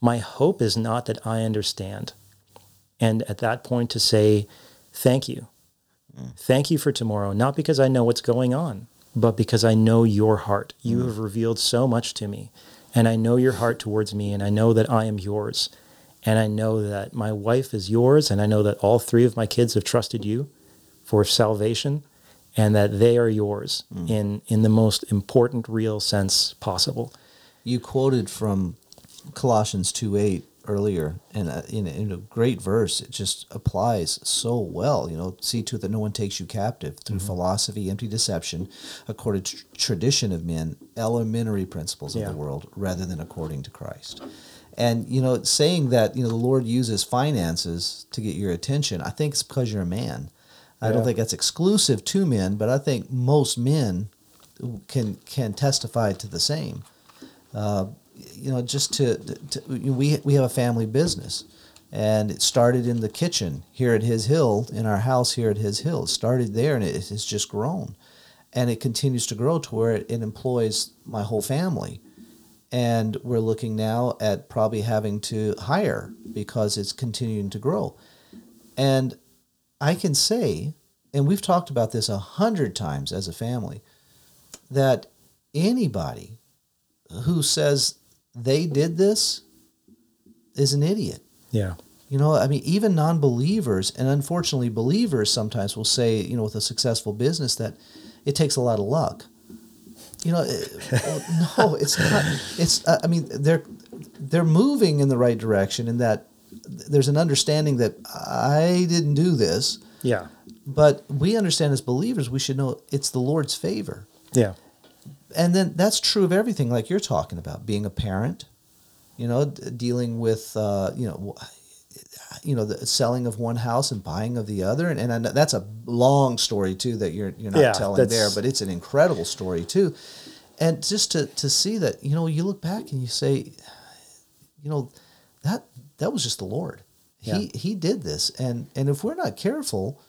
Speaker 1: my hope is not that I understand. And at that point to say, thank you. Mm. Thank you for tomorrow, not because I know what's going on, but because I know your heart. You mm. have revealed so much to me, and I know your heart towards me, and I know that I am yours. And I know that my wife is yours, and I know that all three of my kids have trusted you for salvation, and that they are yours in, in the most important, real sense possible.
Speaker 2: You quoted from Colossians 2 8 earlier, and uh, in, in a great verse, it just applies so well. You know, see to it that no one takes you captive through philosophy, empty deception, according to tradition of men, elementary principles of the world, rather than according to Christ. And, you know, saying that, you know, the Lord uses finances to get your attention, I think it's because you're a man. I don't think that's exclusive to men, but I think most men can can testify to the same. Uh, you know, just to, to we we have a family business, and it started in the kitchen here at His Hill in our house here at His Hill. It started there, and it has just grown, and it continues to grow to where it, it employs my whole family, and we're looking now at probably having to hire because it's continuing to grow, and I can say, and we've talked about this a hundred times as a family, that anybody who says they did this is an idiot.
Speaker 1: Yeah.
Speaker 2: You know, I mean, even non believers, and unfortunately, believers sometimes will say, you know, with a successful business that it takes a lot of luck. You know, well, no, it's not. It's, uh, I mean, they're, they're moving in the right direction in that there's an understanding that I didn't do this,
Speaker 1: Yeah.
Speaker 2: but we understand as believers, we should know it's the Lord's favor
Speaker 1: Yeah.
Speaker 2: and then that's true of everything like you're talking about being a parent you know d- dealing with uh, you know you know the selling of one house and buying of the other and, and I know that's a long story too that you're you're not
Speaker 1: Yeah,
Speaker 2: telling there but it's an incredible story too and just to to see that you know you look back and you say you know that that was just the lord
Speaker 1: Yeah.
Speaker 2: he he did this and and if we're not careful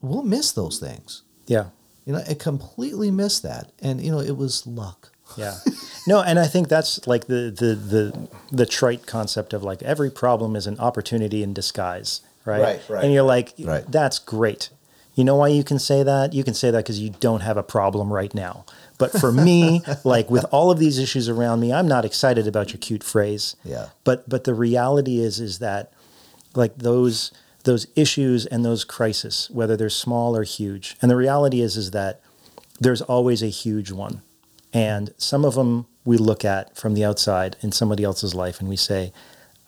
Speaker 2: we'll miss those things
Speaker 1: Yeah.
Speaker 2: you know, I completely missed that, and you know, it was luck.
Speaker 1: Yeah. No, and I think that's like the the the the trite concept of like every problem is an opportunity in disguise, right?
Speaker 2: Right, right.
Speaker 1: And you're like,
Speaker 2: Right.
Speaker 1: that's great. You know why you can say that? You can say that because you don't have a problem right now. But for me, like with all of these issues around me, I'm not excited about your cute phrase.
Speaker 2: Yeah.
Speaker 1: But but the reality is is that like those those issues and those crises, whether they're small or huge, and the reality is is that there's always a huge one. And some of them we look at from the outside in somebody else's life and we say,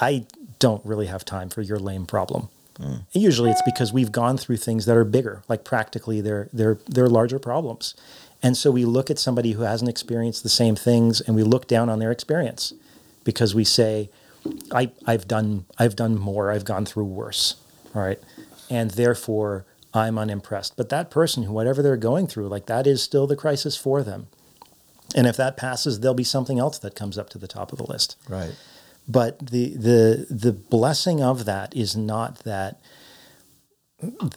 Speaker 1: I don't really have time for your lame problem. And Usually it's because we've gone through things that are bigger, like practically they're, they're, they're larger problems. And so we look at somebody who hasn't experienced the same things and we look down on their experience because we say, I, I've done I've done more, I've gone through worse. All right. And therefore I'm unimpressed. But that person, who whatever they're going through, like that is still the crisis for them. And if that passes, there'll be something else that comes up to the top of the list.
Speaker 2: Right.
Speaker 1: But the the the blessing of that is not that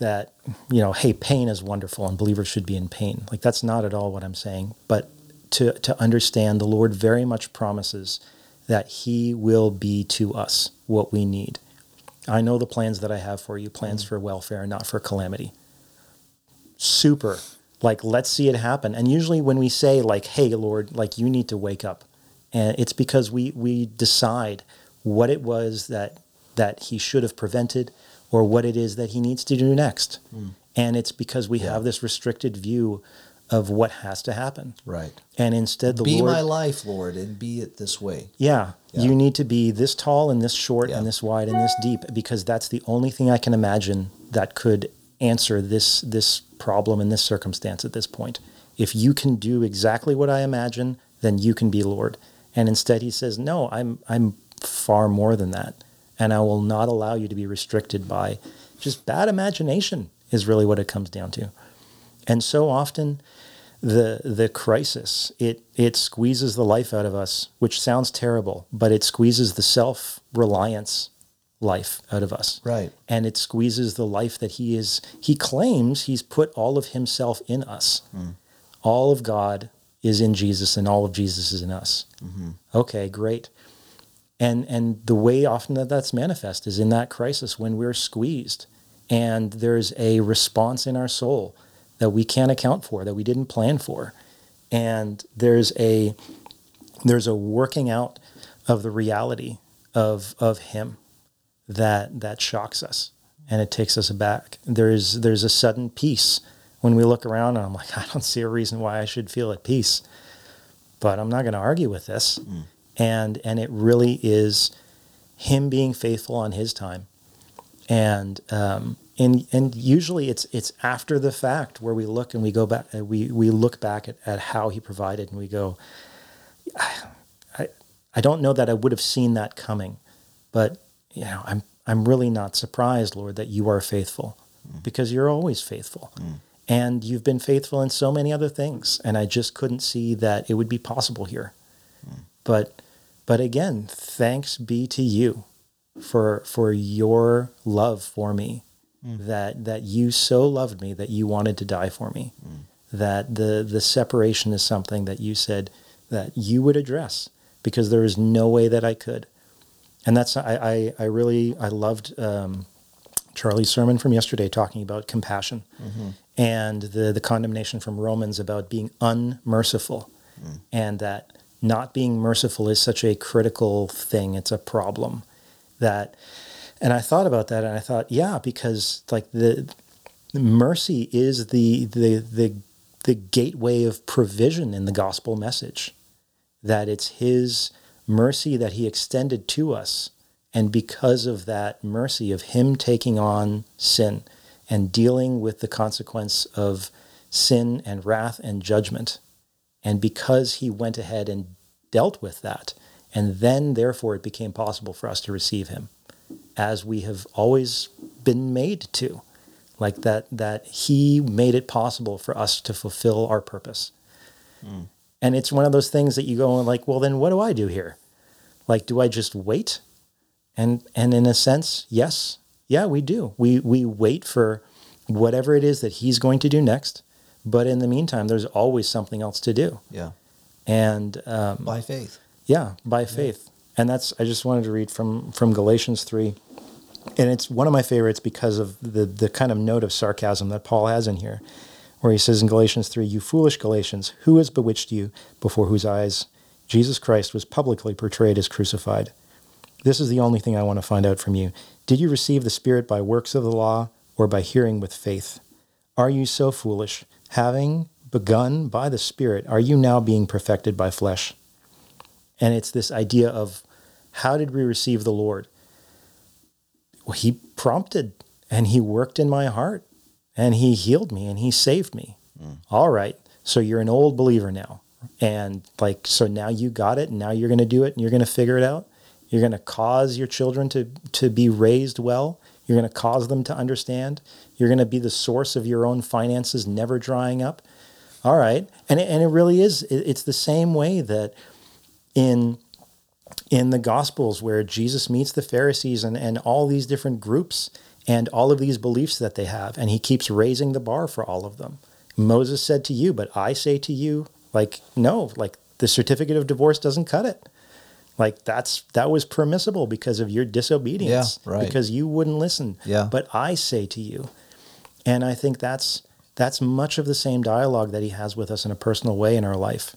Speaker 1: that you know, hey, pain is wonderful and believers should be in pain. Like that's not at all what I'm saying. But to to understand the Lord very much promises that He will be to us what we need. I know the plans that I have for you, plans mm-hmm. for welfare, not for calamity. Super. Like, let's see it happen. And usually when we say, like, hey, Lord, like you need to wake up, and it's because we we decide what it was that that he should have prevented or what it is that he needs to do next. Hmm. And it's because we have this restricted view of what has to happen.
Speaker 2: Right.
Speaker 1: And instead the
Speaker 2: Be
Speaker 1: Lord
Speaker 2: my life, Lord, and be it this way.
Speaker 1: yeah,
Speaker 2: Yeah.
Speaker 1: you need to be this tall and this short
Speaker 2: Yeah.
Speaker 1: and this wide and this deep because that's the only thing I can imagine that could answer this this problem in this circumstance at this point. If you can do exactly what I imagine, then you can be Lord. And instead he says, "No, I'm I'm far more than that, and I will not allow you to be restricted by just bad imagination." Is really what it comes down to. And so often the the crisis it it squeezes the life out of us which sounds terrible but it squeezes the self reliance life out of us
Speaker 2: Right.
Speaker 1: and it squeezes the life that he is he claims he's put all of himself in us mm. all of god is in jesus and all of jesus is in us. Mm-hmm. Okay great. And and the way often that that's manifest is in that crisis when we're squeezed and there's a response in our soul that we can't account for that we didn't plan for. And there's a there's a working out of the reality of of him that that shocks us and it takes us aback. There's there's a sudden peace when we look around and I'm like I don't see a reason why I should feel at peace but I'm not going to argue with this. And and it really is him being faithful on his time. And um, and and usually it's it's after the fact where we look and we go back uh, we we look back at, at how he provided and we go I I don't know that I would have seen that coming but you know I'm I'm really not surprised Lord that you are faithful because you're always faithful and you've been faithful in so many other things and I just couldn't see that it would be possible here. Hmm. But but again thanks be to you for for your love for me hmm. that that you so loved me that you wanted to die for me. Hmm. That the the separation is something that you said that you would address because there is no way that I could. And that's I I, I really I loved um, Charlie's sermon from yesterday talking about compassion mm-hmm. And the the condemnation from Romans about being unmerciful hmm. and that not being merciful is such a critical thing. It's a problem that and I thought about that and I thought yeah because like the mercy is the the the the gateway of provision in the gospel message that it's his mercy that he extended to us. And because of that mercy of him taking on sin and dealing with the consequence of sin and wrath and judgment. And because he went ahead and dealt with that and then therefore it became possible for us to receive him as we have always been made to like that that he made it possible for us to fulfill our purpose. Hmm. And it's one of those things that you go and like well then what do i do here? Like do i just wait? And and in a sense yes yeah we do we we wait for whatever it is that he's going to do next but in the meantime there's always something else to do
Speaker 2: Yeah.
Speaker 1: and um,
Speaker 2: By faith.
Speaker 1: yeah, by faith. And that's I just wanted to read from from Galatians 3. And it's one of my favorites because of the the kind of note of sarcasm that Paul has in here where he says in Galatians 3, "You foolish Galatians, who has bewitched you before whose eyes Jesus Christ was publicly portrayed as crucified?" This is the only thing I want to find out from you. Did you receive the Spirit by works of the law or by hearing with faith? Are you so foolish? Having begun by the Spirit, are you now being perfected by flesh? And it's this idea of how did we receive the Lord? Well, he prompted and he worked in my heart and he healed me and he saved me. Hmm. All right. So you're an old believer now. And like, so now you got it and now you're going to do it and you're going to figure it out. You're going to cause your children to, to be raised well. You're going to cause them to understand. You're going to be the source of your own finances never drying up. All right. And it, and it really is, it's the same way that in in the Gospels where Jesus meets the Pharisees and, and all these different groups and all of these beliefs that they have, and he keeps raising the bar for all of them. Moses said to you, but I say to you, like, no, like the certificate of divorce doesn't cut it. Like that's that was permissible because of your disobedience,
Speaker 2: yeah, right.
Speaker 1: because you wouldn't listen.
Speaker 2: Yeah.
Speaker 1: But I say to you, and I think that's that's much of the same dialogue that he has with us in a personal way in our life,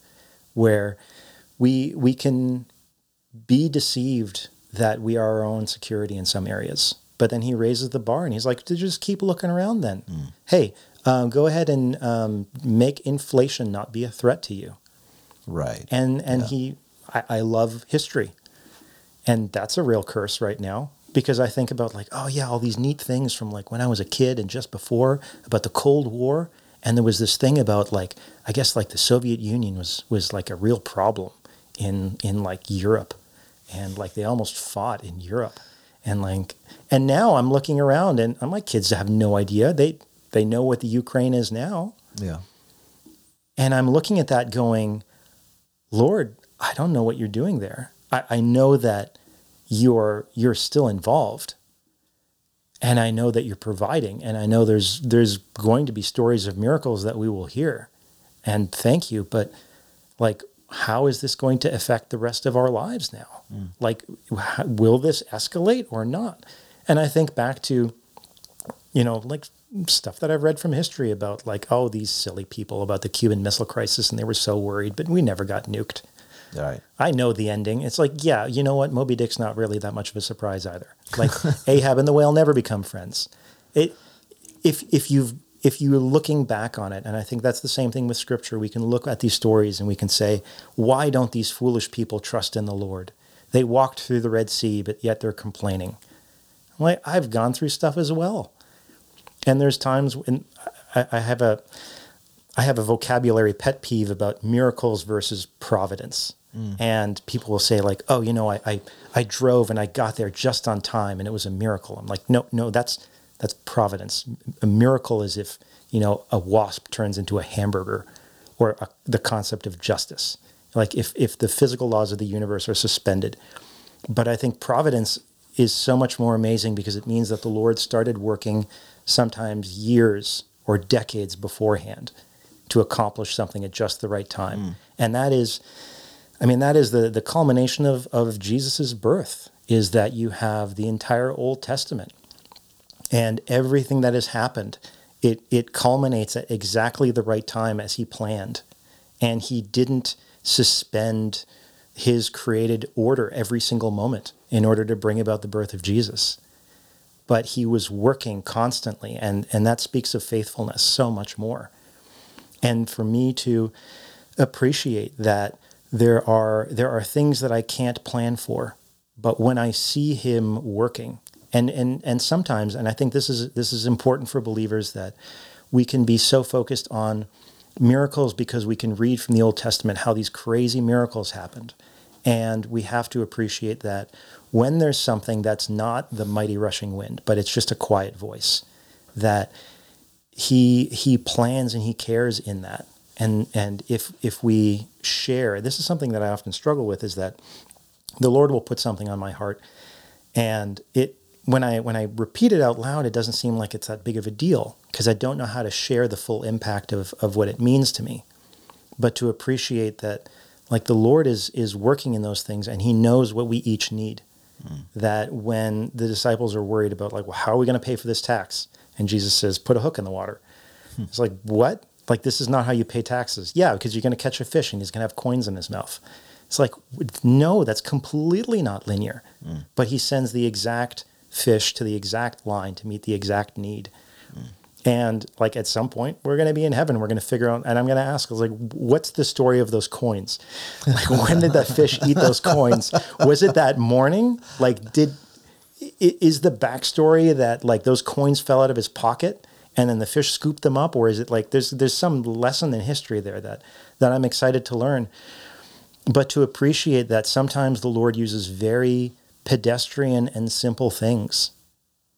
Speaker 1: where we we can be deceived that we are our own security in some areas. But then he raises the bar and he's like, just keep looking around then. Mm. Hey, um, go ahead and um, make inflation not be a threat to you.
Speaker 2: Right.
Speaker 1: And and yeah. he, I, I love history, and that's a real curse right now because I think about like, oh yeah, all these neat things from like when I was a kid and just before about the Cold War, and there was this thing about like I guess like the Soviet Union was was like a real problem in in like Europe, and like they almost fought in Europe, and like and now I'm looking around and my kids have no idea. They they know what the Ukraine is now.
Speaker 2: Yeah.
Speaker 1: And I'm looking at that going, Lord, I don't know what you're doing there. I, I know that you're you're still involved. And I know that you're providing. And I know there's there's going to be stories of miracles that we will hear. And thank you. But like how is this going to affect the rest of our lives now? Mm. Like, will this escalate or not? And I think back to, you know, like stuff that I've read from history about like, oh, these silly people about the Cuban Missile Crisis, and they were so worried, but we never got nuked.
Speaker 2: Right.
Speaker 1: I know the ending. It's like, yeah, you know what? Moby Dick's not really that much of a surprise either. Like Ahab and the whale never become friends. It, if if you've if you're looking back on it, and I think that's the same thing with Scripture, we can look at these stories and we can say, why don't these foolish people trust in the Lord? They walked through the Red Sea, but yet they're complaining. Like I've gone through stuff as well. And there's times when I, I have a I have a vocabulary pet peeve about miracles versus providence. Mm. And people will say like, "Oh, you know, I, I I drove and I got there just on time, and it was a miracle." I'm like, "No, no, that's that's providence. A miracle is if you know a wasp turns into a hamburger, or a, the concept of justice. Like if if the physical laws of the universe are suspended. But I think providence is so much more amazing because it means that the Lord started working sometimes years or decades beforehand to accomplish something at just the right time. Mm. And that is, I mean, that is the, the culmination of, of Jesus' birth, is that you have the entire Old Testament and everything that has happened. It, it culminates at exactly the right time as he planned. And he didn't suspend his created order every single moment in order to bring about the birth of Jesus. But he was working constantly, and, and that speaks of faithfulness so much more. And for me to appreciate that there are there are things that I can't plan for, but when I see him working, and and and sometimes, and I think this is this is important for believers that we can be so focused on miracles because we can read from the Old Testament how these crazy miracles happened. And we have to appreciate that when there's something that's not the mighty rushing wind, but it's just a quiet voice, that he he plans and he cares in that. And and if if we share, this is something that I often struggle with is that the Lord will put something on my heart and it when I when I repeat it out loud, it doesn't seem like it's that big of a deal because I don't know how to share the full impact of, of what it means to me. But to appreciate that like the Lord is is working in those things and he knows what we each need. Mm. That when the disciples are worried about like, well, how are we going to pay for this tax? And Jesus says, put a hook in the water. Hmm. It's like, what? Like this is not how you pay taxes. Yeah, because you're going to catch a fish and he's going to have coins in his mouth. It's like, no, that's completely not linear. Mm. But he sends the exact fish to the exact line to meet the exact need. Mm. And like at some point, we're going to be in heaven. We're going to figure out, and I'm going to ask, I was like, what's the story of those coins? Like, when did that fish eat those coins? Was it that morning? Like, did is the backstory that like those coins fell out of his pocket and then the fish scooped them up, or is it like there's there's some lesson in history there that that I'm excited to learn, but to appreciate that sometimes the Lord uses very pedestrian and simple things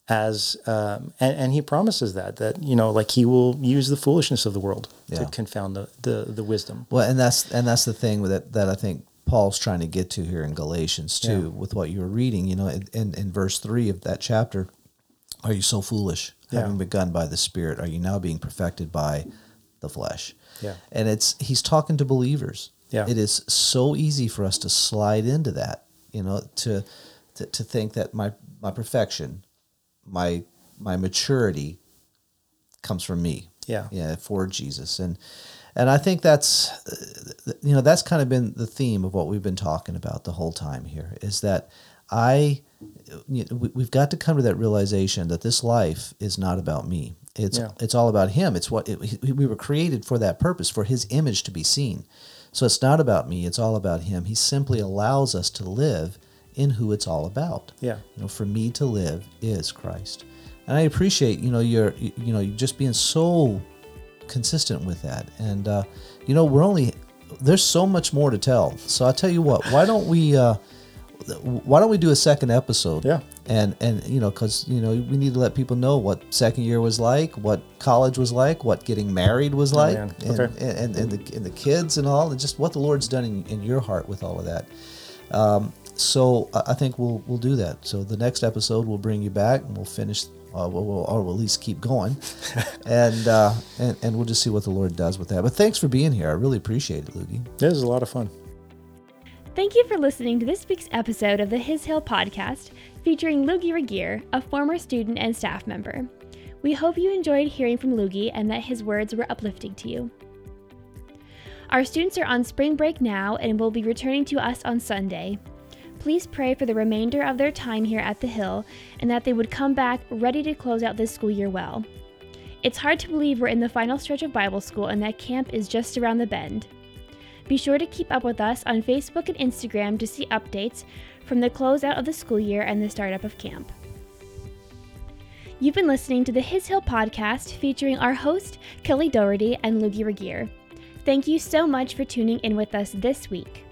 Speaker 1: as um, and, and he promises that that you know like he will use the foolishness of the world
Speaker 2: Yeah.
Speaker 1: to confound the, the the wisdom
Speaker 2: Well, and that's and that's the thing that that I think Paul's trying to get to here in Galatians too,
Speaker 1: Yeah.
Speaker 2: with what you were reading. You know, in, in, in verse three of that chapter, are you so foolish,
Speaker 1: Yeah.
Speaker 2: having begun by the Spirit? Are you now being perfected by the flesh?
Speaker 1: Yeah.
Speaker 2: and it's he's talking to believers.
Speaker 1: Yeah.
Speaker 2: it is so easy for us to slide into that. You know, to to, to think that my my perfection, my my maturity, comes from me
Speaker 1: yeah
Speaker 2: yeah for jesus and and i think that's you know that's kind of been the theme of what we've been talking about the whole time here is that i you know, we- we've got to come to that realization that this life is not about me. It's
Speaker 1: Yeah.
Speaker 2: it's all about him. It's what it, we were created for that purpose for his image to be seen. So it's not about me. It's all about him. He simply allows us to live in who it's all about.
Speaker 1: Yeah.
Speaker 2: You know for me to live is christ. And i appreciate you know your you know you just being so consistent with that. And uh, you know we're only there's so much more to tell. So i tell you what why don't we uh, why don't we do a second episode
Speaker 1: Yeah.
Speaker 2: and and you know because you know we need to let people know what second year was like what college was like what getting married was like
Speaker 1: man.
Speaker 2: and,
Speaker 1: Okay.
Speaker 2: and, and, and the, and the kids and all and just what the lord's done in, in your heart with all of that um, so I think we'll we'll do that. So the next episode we'll bring you back and we'll finish, uh, we'll, we'll, or we'll at least keep going, and, uh, and and we'll just see what the Lord does with that. But thanks for being here. I really appreciate it, Lugi.
Speaker 1: this is a lot of fun
Speaker 3: Thank you for listening to this week's episode of the His Hill podcast featuring Lugi Regier, a former student and staff member. We hope you enjoyed hearing from Lugi and that his words were uplifting to you. Our students are on spring break now and will be returning to us on Sunday. Please pray for the remainder of their time here at the Hill and that they would come back ready to close out this school year well. It's hard to believe we're in the final stretch of Bible school and that camp is just around the bend. Be sure to keep up with us on Facebook and Instagram to see updates from the closeout of the school year and the startup of camp. You've been listening to the His Hill podcast featuring our host, Kelly Doherty and Lugi Regier. Thank you so much for tuning in with us this week.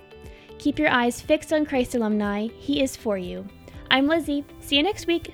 Speaker 3: Keep your eyes fixed on Christ alumni, He is for you. I'm Lizzie. See you next week.